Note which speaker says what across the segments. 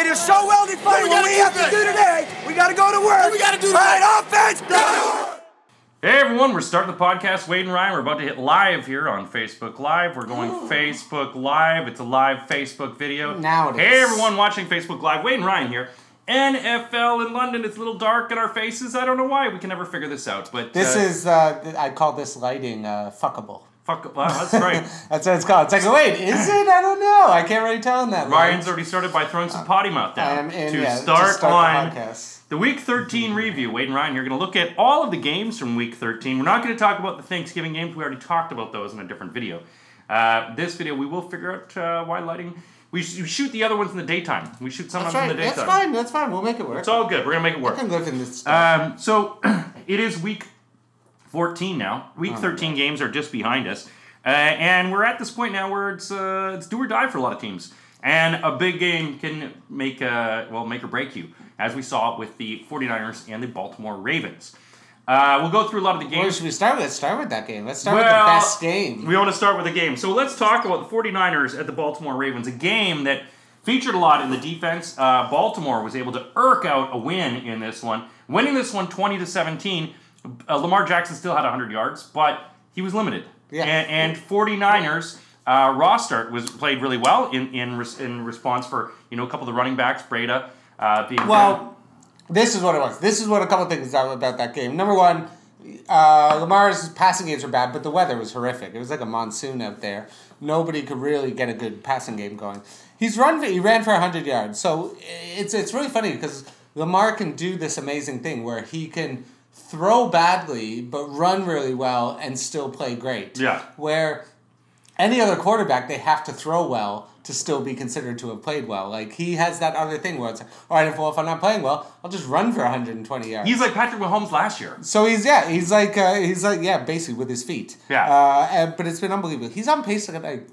Speaker 1: It is so well defined.
Speaker 2: we
Speaker 1: What
Speaker 2: gotta
Speaker 1: we
Speaker 2: do
Speaker 1: have to do today, we got to go to work.
Speaker 2: we gotta do
Speaker 1: All right, offense, go.
Speaker 3: Hey everyone, we're starting the podcast. Wade and Ryan, we're about to hit live here on Facebook Live. We're going Facebook Live. It's a live Facebook video.
Speaker 4: Now it
Speaker 3: Hey everyone watching Facebook Live. Wade and Ryan here. NFL in London. It's a little dark in our faces. I don't know why. We can never figure this out. But
Speaker 4: This
Speaker 3: uh,
Speaker 4: is uh, I call this lighting uh, fuckable.
Speaker 3: Fuck. That's right.
Speaker 4: That's what it's called. It's like, wait, is it? I don't know. I can't really tell him that.
Speaker 3: Ryan's already started by throwing some potty mouth
Speaker 4: I
Speaker 3: down
Speaker 4: am in,
Speaker 3: to
Speaker 4: yeah,
Speaker 3: start,
Speaker 4: to
Speaker 3: on
Speaker 4: the.
Speaker 3: The Week 13 review, Wade and Ryan, you're going to look at all of the games from Week 13. We're not going to talk about the Thanksgiving games. We already talked about those in a different video. Uh, this video, we will figure out uh, why lighting. We, sh- we shoot the other ones in the daytime. We shoot some
Speaker 4: That's
Speaker 3: of them
Speaker 4: right.
Speaker 3: in the daytime.
Speaker 4: That's fine. That's fine. We'll make it work.
Speaker 3: It's all good. We're going to make it work.
Speaker 4: I can live in this.
Speaker 3: Um, so it is week 14 now. Week 13 games are just behind us. Uh, and we're at this point now where it's uh, it's do or die for a lot of teams. And a big game can make uh, well make or break you, as we saw with the 49ers and the Baltimore Ravens. Uh, we'll go through a lot of the games.
Speaker 4: Where should we start with? Let's start with that game. Let's start with
Speaker 3: Well,
Speaker 4: the best game.
Speaker 3: We want to start with a game. So let's talk about the 49ers at the Baltimore Ravens, a game that featured a lot in the defense. Uh, Baltimore was able to irk out a win in this one, winning this one 20 to 17. Uh, Lamar Jackson still had 100 yards, but he was limited.
Speaker 4: Yeah.
Speaker 3: And, and 49ers uh, Mostert was played really well in in, res, in response for you know a couple of the running backs, Breida uh, being
Speaker 4: Well, this is what it was. This is what a couple of things about that game. Number one, uh, Lamar's passing games were bad, but the weather was horrific. It was like a monsoon out there. Nobody could really get a good passing game going. He's run. He ran for hundred yards. So it's it's really funny because Lamar can do this amazing thing where he can throw badly but run really well and still play great.
Speaker 3: Yeah.
Speaker 4: Where any other quarterback, they have to throw well to still be considered to have played well. Like he has that other thing where it's like, all right, if, well, if I'm not playing well, I'll just run for 120 yards.
Speaker 3: He's like Patrick Mahomes last year.
Speaker 4: so he's yeah, he's like uh, he's like yeah, basically with his feet.
Speaker 3: Yeah.
Speaker 4: Uh, and, but it's been unbelievable. He's on pace to get like.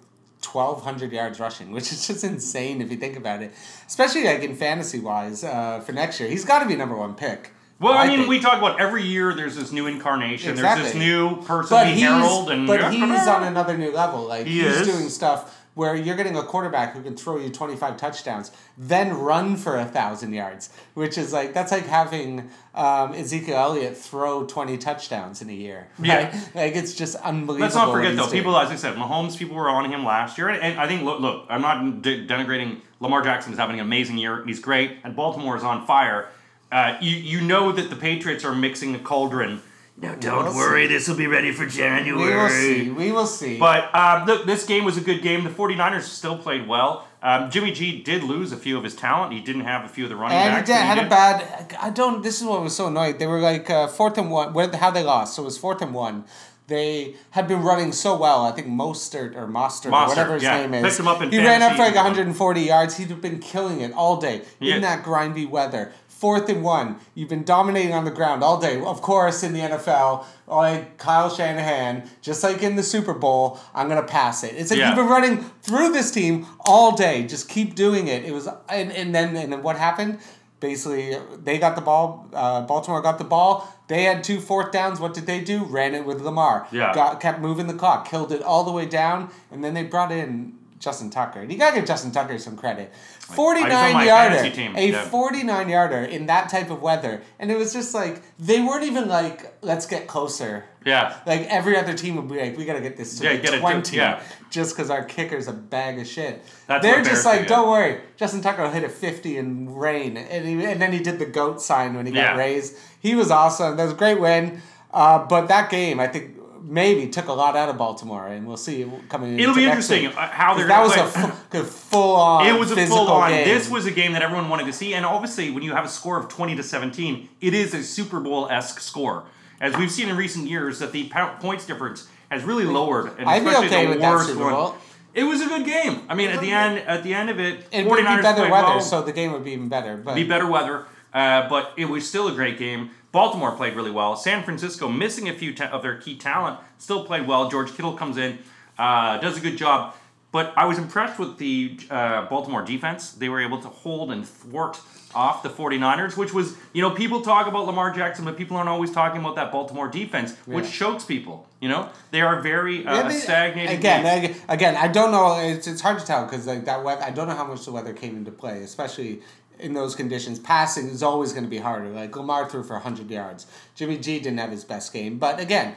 Speaker 4: 1200 yards rushing which is just insane if you think about it especially like in fantasy wise uh, for next year he's got to be number one pick
Speaker 3: Well, I,
Speaker 4: I
Speaker 3: mean,
Speaker 4: think.
Speaker 3: we talk about every year. There's this new incarnation. There's this new person
Speaker 4: but
Speaker 3: we
Speaker 4: he's,
Speaker 3: herald, and
Speaker 4: but he's on another new level. Like
Speaker 3: He
Speaker 4: he's
Speaker 3: is.
Speaker 4: doing stuff where you're getting a quarterback who can throw you 25 touchdowns, then run for a thousand yards, which is like that's like having um, Ezekiel Elliott throw 20 touchdowns in a year.
Speaker 3: Yeah.
Speaker 4: like it's just unbelievable.
Speaker 3: Let's not forget though,
Speaker 4: doing.
Speaker 3: people as I said, Mahomes. People were on him last year, and, and I think look, look, I'm not de- denigrating Lamar Jackson is having an amazing year. He's great, and Baltimore is on fire. Uh, you you know that the Patriots are mixing the cauldron. No, don't
Speaker 4: We'll
Speaker 3: worry,
Speaker 4: see.
Speaker 3: this will be ready for January.
Speaker 4: We will see. We will see.
Speaker 3: But um, look, this game was a good game. The 49ers still played well. Um, Jimmy G did lose a few of his talent. He didn't have a few of the running
Speaker 4: and he
Speaker 3: backs.
Speaker 4: did,
Speaker 3: but
Speaker 4: had a bad. I don't. This is what was so annoying. They were like uh, fourth and one. Where how they lost? So it was fourth and one. They had been running so well. I think Mostert or Mostert, or
Speaker 3: Mostert,
Speaker 4: whatever his
Speaker 3: yeah.
Speaker 4: name is.
Speaker 3: Picked him up in
Speaker 4: he ran up for like 140 yards. He'd been killing it all day
Speaker 3: Yeah.
Speaker 4: in that grindy weather. Fourth and one. You've been dominating on the ground all day. Of course, in the NFL, like Kyle Shanahan, just like in the Super Bowl, I'm gonna pass it. It's like
Speaker 3: Yeah.
Speaker 4: you've been running through this team all day. Just keep doing it. It was, and, and then and then what happened? Basically, they got the ball. Uh, Baltimore got the ball. They had two fourth downs. What did they do? Ran it with Lamar.
Speaker 3: Yeah.
Speaker 4: Got kept moving the clock, killed it all the way down, and then they brought in Justin Tucker. And you gotta give Justin Tucker some credit. Forty
Speaker 3: He's on my
Speaker 4: nine yarder, a
Speaker 3: yeah.
Speaker 4: forty nine yarder in that type of weather, and it was just like they weren't even like, let's get closer.
Speaker 3: Yeah.
Speaker 4: Like every other team would be like, we gotta get this to
Speaker 3: Yeah, get it
Speaker 4: twenty,
Speaker 3: yeah.
Speaker 4: just because our kicker's a bag of shit.
Speaker 3: That's
Speaker 4: They're just like,
Speaker 3: yeah.
Speaker 4: don't worry, Justin Tucker will hit a fifty in rain, and he, and then he did the goat sign when he got raised. He was awesome. That was a great win. Uh, but that game, I think. Maybe took a lot out of Baltimore, and we'll see coming.
Speaker 3: It'll be interesting
Speaker 4: week.
Speaker 3: how they're
Speaker 4: that
Speaker 3: going
Speaker 4: was
Speaker 3: to
Speaker 4: a
Speaker 3: play.
Speaker 4: fu- full on.
Speaker 3: It was a full on.
Speaker 4: Game.
Speaker 3: This was a game that everyone wanted to see, and obviously, when you have a score of twenty to seventeen, it is a Super Bowl esque score. As we've seen in recent years, that the points difference has really lowered, and
Speaker 4: I'd be
Speaker 3: especially
Speaker 4: okay
Speaker 3: the
Speaker 4: with that
Speaker 3: worst
Speaker 4: Super
Speaker 3: one.
Speaker 4: Bowl.
Speaker 3: It was a good game. I mean, at the end, at the end of it,
Speaker 4: It would be
Speaker 3: 49ers
Speaker 4: better
Speaker 3: played
Speaker 4: weather,
Speaker 3: well.
Speaker 4: so the game would be even better. But
Speaker 3: be better weather, uh, but it was still a great game. Baltimore played really well. San Francisco, missing a few ta- of their key talent, still played well. George Kittle comes in, uh, does a good job. But I was impressed with the uh, Baltimore defense. They were able to hold and thwart off the 49ers, which was, you know, people talk about Lamar Jackson, but people aren't always talking about that Baltimore defense, which
Speaker 4: Yeah.
Speaker 3: chokes people. You know, they are very uh,
Speaker 4: Yeah, they-
Speaker 3: stagnating.
Speaker 4: Again, again, I don't know. It's, it's hard to tell because like that weather. I don't know how much the weather came into play, especially in those conditions. Passing is always going to be harder. Like Lamar threw for hundred yards. Jimmy G didn't have his best game, but again,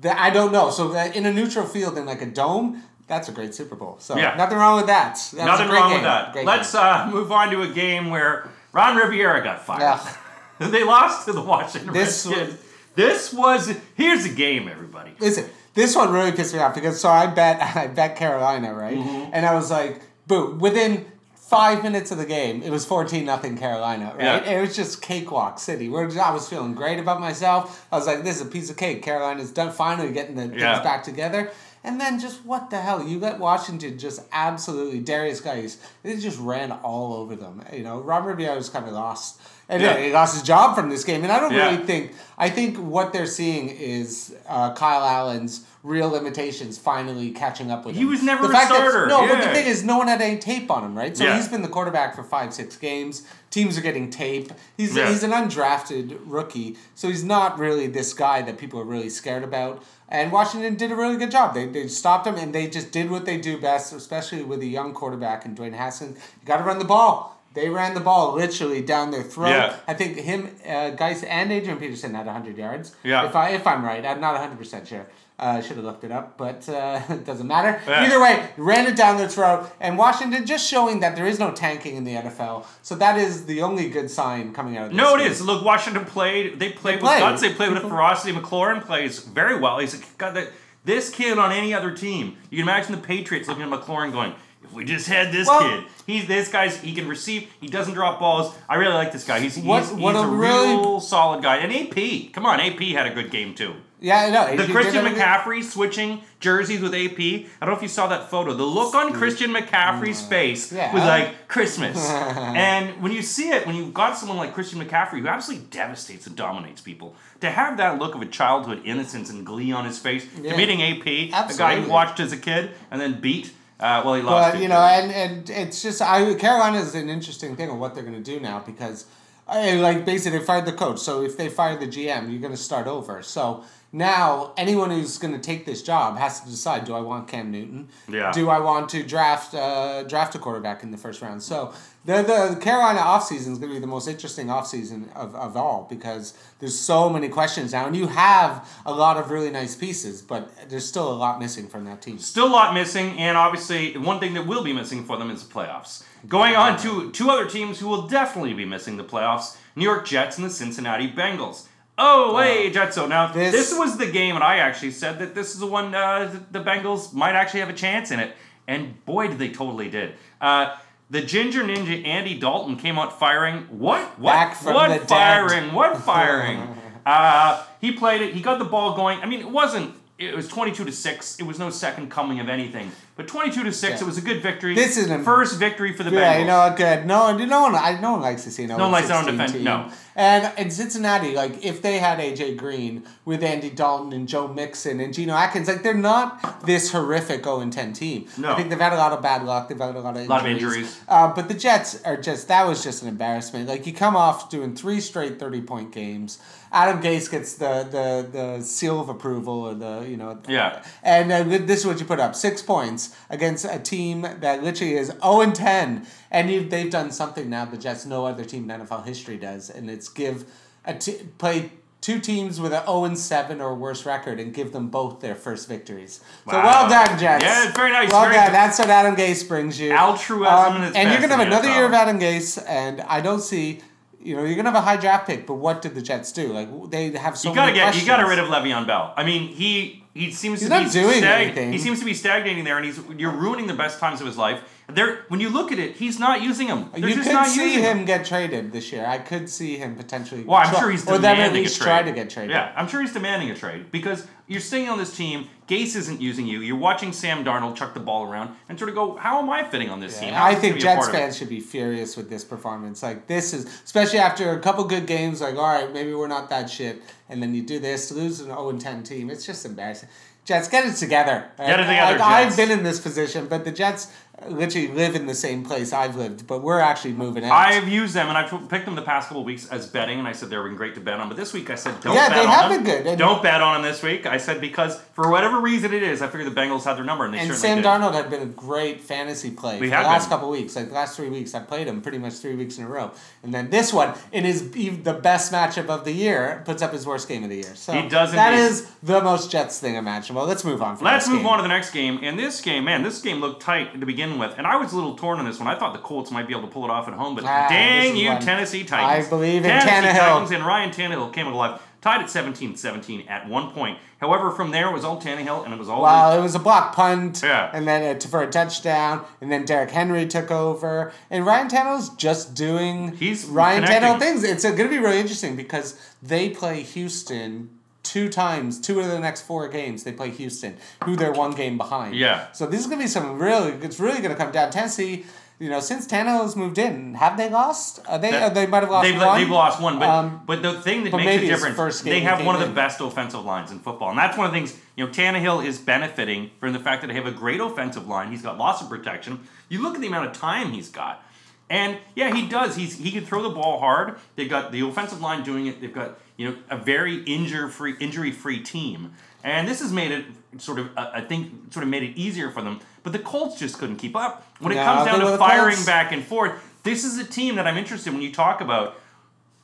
Speaker 4: the, I don't know. So that in a neutral field in like a dome, that's a great Super Bowl. So
Speaker 3: Yeah.
Speaker 4: nothing wrong with that. That was a
Speaker 3: Nothing wrong
Speaker 4: game.
Speaker 3: with that.
Speaker 4: Great
Speaker 3: Let's uh, move on to a game where Ron Rivera got fired.
Speaker 4: Ugh.
Speaker 3: they lost to the Washington
Speaker 4: This
Speaker 3: Redskins. This was here's the game, everybody.
Speaker 4: Listen, this one really pissed me off because so I bet I bet Carolina, right?
Speaker 3: Mm-hmm.
Speaker 4: And I was like, boom, within five minutes of the game, it was 14 nothing Carolina, right?
Speaker 3: Yeah.
Speaker 4: It was just cakewalk city. We're, I was feeling great about myself. I was like, this is a piece of cake. Carolina's done finally getting the
Speaker 3: Yeah.
Speaker 4: things back together. And then just what the hell? You let Washington just absolutely Darius guys. They just ran all over them. You know, Robert Rivera was kind of lost. And
Speaker 3: yeah.
Speaker 4: he lost his job from this game. And I don't
Speaker 3: Yeah.
Speaker 4: really think I think what they're seeing is uh, Kyle Allen's real limitations finally catching up with him.
Speaker 3: He was never
Speaker 4: the
Speaker 3: a
Speaker 4: fact that-
Speaker 3: starter,
Speaker 4: no, but the thing is, no one had any tape on him, right? So
Speaker 3: Yeah.
Speaker 4: he's been the quarterback for five, six games. Teams are getting tape. He's
Speaker 3: Yeah.
Speaker 4: he's an undrafted rookie, so he's not really this guy that people are really scared about. And Washington did a really good job. They, they stopped him and they just did what they do best, especially with a young quarterback and Dwayne Haskins. You got to run the ball. They ran the ball literally down their throat.
Speaker 3: Yeah.
Speaker 4: I think him, uh, Guice, and Adrian Peterson had 100 yards.
Speaker 3: Yeah.
Speaker 4: If, I, if I'm right. I'm not 100% sure. Uh, I should have looked it up, but uh, it doesn't matter.
Speaker 3: Yeah.
Speaker 4: Either way, ran it down their throat. And Washington just showing that there is no tanking in the NFL. So that is the only good sign coming out of this.
Speaker 3: No, it
Speaker 4: game.
Speaker 3: is. Look, Washington played. They played with
Speaker 4: played.
Speaker 3: guts. They played with a ferocity. McLaurin plays very well. He's got that. This kid on any other team, you can imagine the Patriots looking at McLaurin going, "If we just had this
Speaker 4: Well-
Speaker 3: kid, he's this guy's. He can receive. He doesn't drop balls. I really like this guy. He's
Speaker 4: What-
Speaker 3: he's,
Speaker 4: what
Speaker 3: he's
Speaker 4: a
Speaker 3: a
Speaker 4: really-
Speaker 3: real solid guy. And AP, come on, AP had a good game too.
Speaker 4: Yeah, I
Speaker 3: know.
Speaker 4: The
Speaker 3: Christian McCaffrey switching jerseys with AP. I don't know if you saw that photo. The look on Christian McCaffrey's mm. face
Speaker 4: Yeah.
Speaker 3: was like Christmas. and when you see it, when you've got someone like Christian McCaffrey who absolutely devastates and dominates people, to have that look of a childhood innocence and glee on his face,
Speaker 4: Yeah.
Speaker 3: to meeting AP, a guy
Speaker 4: Absolutely.
Speaker 3: he watched as a kid and then beat, uh, well, he lost.
Speaker 4: But you know, and, and it's just I Carolina is an interesting thing of what they're going to do now because, I, like basically they fired the coach. So if they fire the GM, you're going to start over. So now anyone who's going to take this job has to decide: Do I want Cam Newton?
Speaker 3: Yeah.
Speaker 4: Do I want to draft uh, draft a quarterback in the first round? So the the Carolina offseason is going to be the most interesting offseason of, of all because there's so many questions now, and you have a lot of really nice pieces, but there's still a lot missing from that team.
Speaker 3: Still a lot missing, and obviously one thing that will be missing for them is the playoffs. Going on to two other teams who will definitely be missing the playoffs: New York Jets and the Cincinnati Bengals. Oh, hey, Jetso. Now,
Speaker 4: This-
Speaker 3: this, was the game, and I actually said that this is the one uh, the Bengals might actually have a chance in it. And boy, did they totally did. Uh, the Ginger Ninja Andy Dalton came out firing. What? What? What
Speaker 4: the dead.
Speaker 3: firing? What firing? uh, he played it. He got the ball going. I mean, it wasn't. It was twenty-two to six. It was no second coming of anything. But twenty-two to six.
Speaker 4: Yeah.
Speaker 3: It was a good victory.
Speaker 4: This is an-
Speaker 3: first victory for the
Speaker 4: Yeah,
Speaker 3: Bengals.
Speaker 4: you know? Good. No, no one. I no one likes to see no.
Speaker 3: No one likes their own defense-
Speaker 4: team.
Speaker 3: no.
Speaker 4: And in Cincinnati, like if they had AJ Green with Andy Dalton and Joe Mixon and Geno Atkins, like they're not this horrific 0 and 10 team.
Speaker 3: No.
Speaker 4: I think they've had a lot of bad luck. They've had a lot of injuries.
Speaker 3: Lot of injuries.
Speaker 4: Uh, but the Jets are just that was just an embarrassment. Like you come off doing three straight thirty point games. Adam Gase gets the the the seal of approval or the you know
Speaker 3: Yeah.
Speaker 4: and uh, this is what you put up six points against a team that literally is 0 and 10. And you, they've done something now the Jets no other team in NFL history does. And it's give a t- play two teams with an 0 and 7 or worse record and give them both their first victories. So well done, Jets.
Speaker 3: Yeah, it's very nice.
Speaker 4: Well
Speaker 3: Very
Speaker 4: done.
Speaker 3: good.
Speaker 4: That's what Adam Gase brings you.
Speaker 3: Altruism
Speaker 4: Um,
Speaker 3: its
Speaker 4: and you're going to have another
Speaker 3: NFL.
Speaker 4: year of Adam Gase. And I don't see. You know, you're gonna have a high draft pick, but what did the Jets do? Like they have so
Speaker 3: you gotta get you gotta
Speaker 4: questions.
Speaker 3: rid of Le'Veon Bell. I mean, he he seems
Speaker 4: He's
Speaker 3: to be
Speaker 4: doing
Speaker 3: stag-
Speaker 4: anything.
Speaker 3: He seems to be stagnating there, and he's you're ruining the best times of his life. There, when you look at it, he's not using him. They're
Speaker 4: you
Speaker 3: just
Speaker 4: could
Speaker 3: not
Speaker 4: see
Speaker 3: using
Speaker 4: him get traded this year. I could see him potentially.
Speaker 3: Well, I'm
Speaker 4: try-
Speaker 3: sure he's demanding
Speaker 4: or them at least
Speaker 3: a trade.
Speaker 4: try to get traded.
Speaker 3: Yeah, I'm sure he's demanding a trade because you're staying on this team. Gase isn't using you. You're watching Sam Darnold chuck the ball around and sort of go, "How am I fitting on this team?" How
Speaker 4: I think
Speaker 3: gonna be a
Speaker 4: Jets
Speaker 3: part of it?"
Speaker 4: fans should be furious with this performance. Like this is especially after a couple good games. Like all right, maybe we're not that shit, and then you do this, lose an zero and ten team. It's just embarrassing. Jets, get it together.
Speaker 3: Get it together,
Speaker 4: Like, I've been in this position, but the Jets literally live in the same place I've lived, but we're actually moving out.
Speaker 3: I've used them, and I've picked them the past couple of weeks as betting, and I said they were great to bet on. But this week I said don't
Speaker 4: Yeah,
Speaker 3: bet
Speaker 4: they
Speaker 3: on
Speaker 4: have
Speaker 3: them.
Speaker 4: been good,
Speaker 3: don't bet on them this week. I said because for whatever reason it is, I figured the Bengals had their number, and they
Speaker 4: and
Speaker 3: certainly
Speaker 4: Sam
Speaker 3: did.
Speaker 4: Darnold had been a great fantasy play
Speaker 3: We
Speaker 4: for the last
Speaker 3: been.
Speaker 4: couple weeks. Like the last three weeks, I played him pretty much three weeks in a row. And then this one, in his the best matchup of the year, puts up his worst game of the year. So
Speaker 3: He does
Speaker 4: That
Speaker 3: indeed.
Speaker 4: is the most Jets thing imaginable. Let's move on. From
Speaker 3: Let's move
Speaker 4: game.
Speaker 3: on to the next game. And this game, man, this game looked tight to begin with, and I was a little torn on this one. I thought the Colts might be able to pull it off at home, but
Speaker 4: Ah,
Speaker 3: dang you. Tennessee Titans!
Speaker 4: I believe in
Speaker 3: Tennessee
Speaker 4: Tannehill.
Speaker 3: Titans and Ryan Tannehill came alive, tied at 17-17 at one point. However, from there it was all Tannehill, and it was all
Speaker 4: Well, it was a block punt,
Speaker 3: Yeah.
Speaker 4: and then a, for a touchdown, and then Derrick Henry took over, and Ryan Tannehill's just doing
Speaker 3: He's
Speaker 4: Ryan
Speaker 3: connecting.
Speaker 4: Tannehill things. It's going to be really interesting because they play Houston two times, two of the next four games. They play Houston, who they're one game behind.
Speaker 3: Yeah.
Speaker 4: So this is going to be some really. It's really going to come down. Tennessee. You know, since Tannehill's moved in, have they lost? Are they?
Speaker 3: That-
Speaker 4: they might have lost
Speaker 3: They've,
Speaker 4: one.
Speaker 3: they've lost one, but
Speaker 4: Um,
Speaker 3: but the thing that makes
Speaker 4: a
Speaker 3: difference, they have one of the
Speaker 4: in.
Speaker 3: best offensive lines in football, and that's one of the things. You know, Tannehill is benefiting from the fact that they have a great offensive line. He's got lots of protection. You look at the amount of time he's got, and yeah, he does. He's he can throw the ball hard. They've got the offensive line doing it. They've got you know a very injury free injury free team, and this has made it sort of uh, I think sort of made it easier for them. But the Colts just couldn't keep up when it comes down to firing
Speaker 4: Colts.
Speaker 3: back and forth. This is a team that I'm interested in when you talk about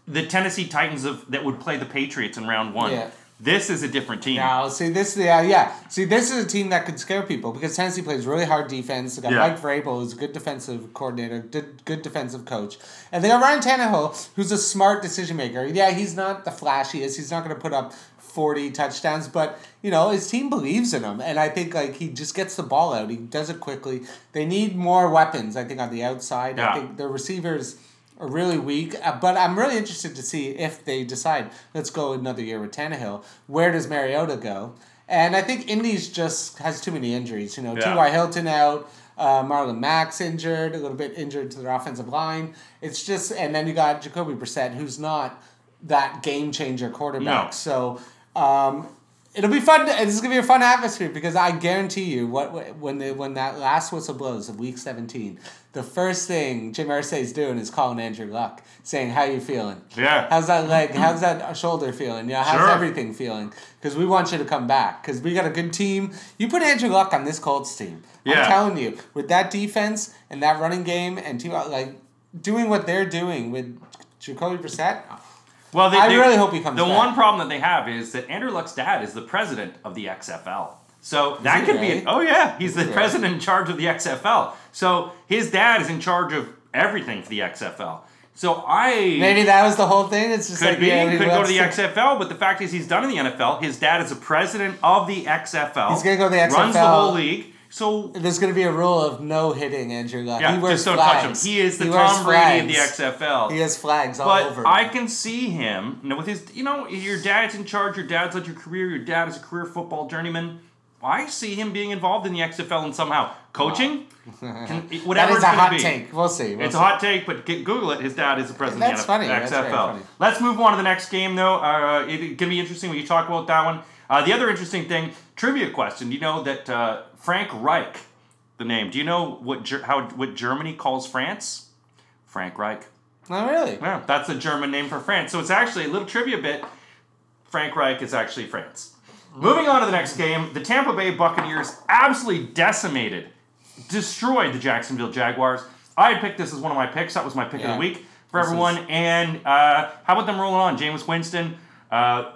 Speaker 3: the Tennessee Titans of that would play the Patriots in round one.
Speaker 4: Yeah.
Speaker 3: This is a different team.
Speaker 4: No, see this, yeah, yeah. See, this is a team that could scare people because Tennessee plays really hard defense. They got
Speaker 3: Yeah.
Speaker 4: Mike Vrabel, who's a good defensive coordinator, good, good defensive coach, and they got Ryan Tannehill, who's a smart decision maker. Yeah, he's not the flashiest. He's not going to put up forty touchdowns, but you know his team believes in him, and I think like he just gets the ball out. He does it quickly. They need more weapons. I think on the outside.
Speaker 3: Yeah.
Speaker 4: I think their receivers are really weak. Uh, But I'm really interested to see if they decide let's go another year with Tannehill. Where does Mariota go? And I think Indy's just has too many injuries. You know,
Speaker 3: Yeah.
Speaker 4: T.Y. Hilton out, uh, Marlon Mack's injured, a little bit injured to their offensive line. It's just, and then you got Jacoby Brissett, who's not that game changer quarterback.
Speaker 3: No.
Speaker 4: So. Um, It'll be fun. This is gonna be a fun atmosphere because I guarantee you, what when the when that last whistle blows of week seventeen, the first thing Jim Irsay's doing is calling Andrew Luck, saying, "How you feeling?
Speaker 3: Yeah.
Speaker 4: How's that leg? How's that shoulder feeling? Yeah, how's
Speaker 3: Sure.
Speaker 4: everything feeling? Because we want you to come back. Because we got a good team. You put Andrew Luck on this Colts team.
Speaker 3: Yeah.
Speaker 4: I'm telling you, with that defense and that running game and team like doing what they're doing with Jacoby Brissett.
Speaker 3: Well, they,
Speaker 4: I
Speaker 3: they-
Speaker 4: really hope he comes
Speaker 3: The
Speaker 4: back.
Speaker 3: one problem that they have is that Andrew Luck's dad is the president of the XFL. So that
Speaker 4: he
Speaker 3: could be. Oh yeah, he's the president in charge of the XFL. So his dad is in charge of everything for the XFL. So I
Speaker 4: Maybe that was the whole thing. It's just
Speaker 3: could
Speaker 4: like
Speaker 3: be
Speaker 4: yeah, he
Speaker 3: could go to the XFL, but the fact is he's done in the NFL. His dad is a president of the XFL.
Speaker 4: He's gonna go to the XFL.
Speaker 3: Runs the whole league. So
Speaker 4: There's going to be a rule of no hitting Andrew Luck.
Speaker 3: yeah,
Speaker 4: he wears
Speaker 3: just don't
Speaker 4: flags.
Speaker 3: touch him. He is the
Speaker 4: He
Speaker 3: Tom Brady of the. XFL.
Speaker 4: He has flags all
Speaker 3: But
Speaker 4: over.
Speaker 3: I can see him, you know, with his, you know, your dad's in charge, your dad's led your career, your dad is a career football journeyman. I see him being involved in the XFL and somehow coaching, can, whatever
Speaker 4: is
Speaker 3: it's
Speaker 4: a hot
Speaker 3: be.
Speaker 4: take. We'll see. We'll
Speaker 3: It's a hot take, but get, Google it. His dad is the president
Speaker 4: That's
Speaker 3: of the
Speaker 4: funny.
Speaker 3: NFL.
Speaker 4: That's funny.
Speaker 3: Let's move on to the next game, though. Uh, it's gonna be interesting when you talk about that one. Uh, the other interesting thing, trivia question. Do you know that uh, Frank Reich, the name? Do you know what Ger- how what Germany calls France? Frank Reich.
Speaker 4: Oh, really?
Speaker 3: Yeah, that's the German name for France. So it's actually a little trivia bit. Frank Reich is actually France. Moving on to the next game, the Tampa Bay Buccaneers absolutely decimated, destroyed the Jacksonville Jaguars. I had picked this as one of my picks. That was my pick of the week for
Speaker 4: This
Speaker 3: everyone. And uh, how about them rolling on? Jameis Winston. Uh,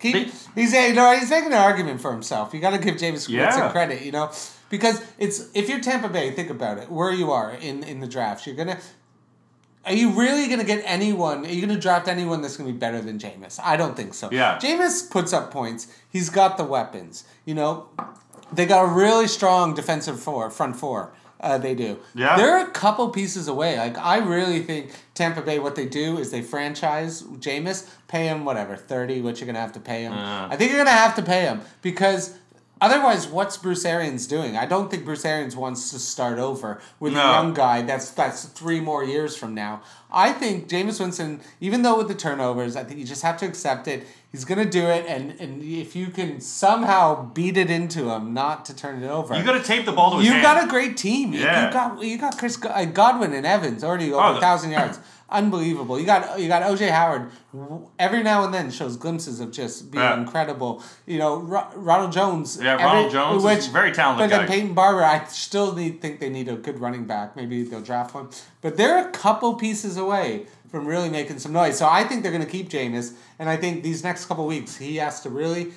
Speaker 4: Keep,
Speaker 3: They-
Speaker 4: he's you know he's making an argument for himself. You got to give Jameis
Speaker 3: Yeah.
Speaker 4: Winston credit, you know, because it's if you're Tampa Bay, think about it. Where you are in in the draft, you're gonna. Are you really gonna get anyone? Are you gonna draft anyone that's gonna be better than Jameis? I don't think so.
Speaker 3: Yeah.
Speaker 4: Jameis puts up points. He's got the weapons. You know, they got a really strong defensive four, front four. Uh, they do.
Speaker 3: Yeah.
Speaker 4: They're a couple pieces away. Like I really think Tampa Bay, what they do is they franchise Jameis, pay him whatever thirty, what you're gonna have to pay him.
Speaker 3: Uh.
Speaker 4: I think you're gonna have to pay him because Otherwise, what's Bruce Arians doing? I don't think Bruce Arians wants to start over with
Speaker 3: No.
Speaker 4: a young guy. That's that's three more years from now. I think Jameis Winston, even though with the turnovers, I think you just have to accept it. He's gonna do it, and and if you can somehow beat it into him, not to turn it over,
Speaker 3: You got to tape the ball to his
Speaker 4: you
Speaker 3: hand.
Speaker 4: got a great team. You-
Speaker 3: Yeah.
Speaker 4: You got you got Chris uh, Godwin and Evans already over
Speaker 3: Oh,
Speaker 4: a thousand yards. Unbelievable. You got you got OJ Howard. Every now and then shows glimpses of just being
Speaker 3: Yeah.
Speaker 4: incredible. You know, Ro- Ronald Jones.
Speaker 3: Yeah, Ronald Jones which, is very talented
Speaker 4: But then. Peyton Barber, I still need think they need a good running back. Maybe they'll draft one. But they're a couple pieces away from really making some noise. So I think they're going to keep Jameis, and I think these next couple weeks he has to really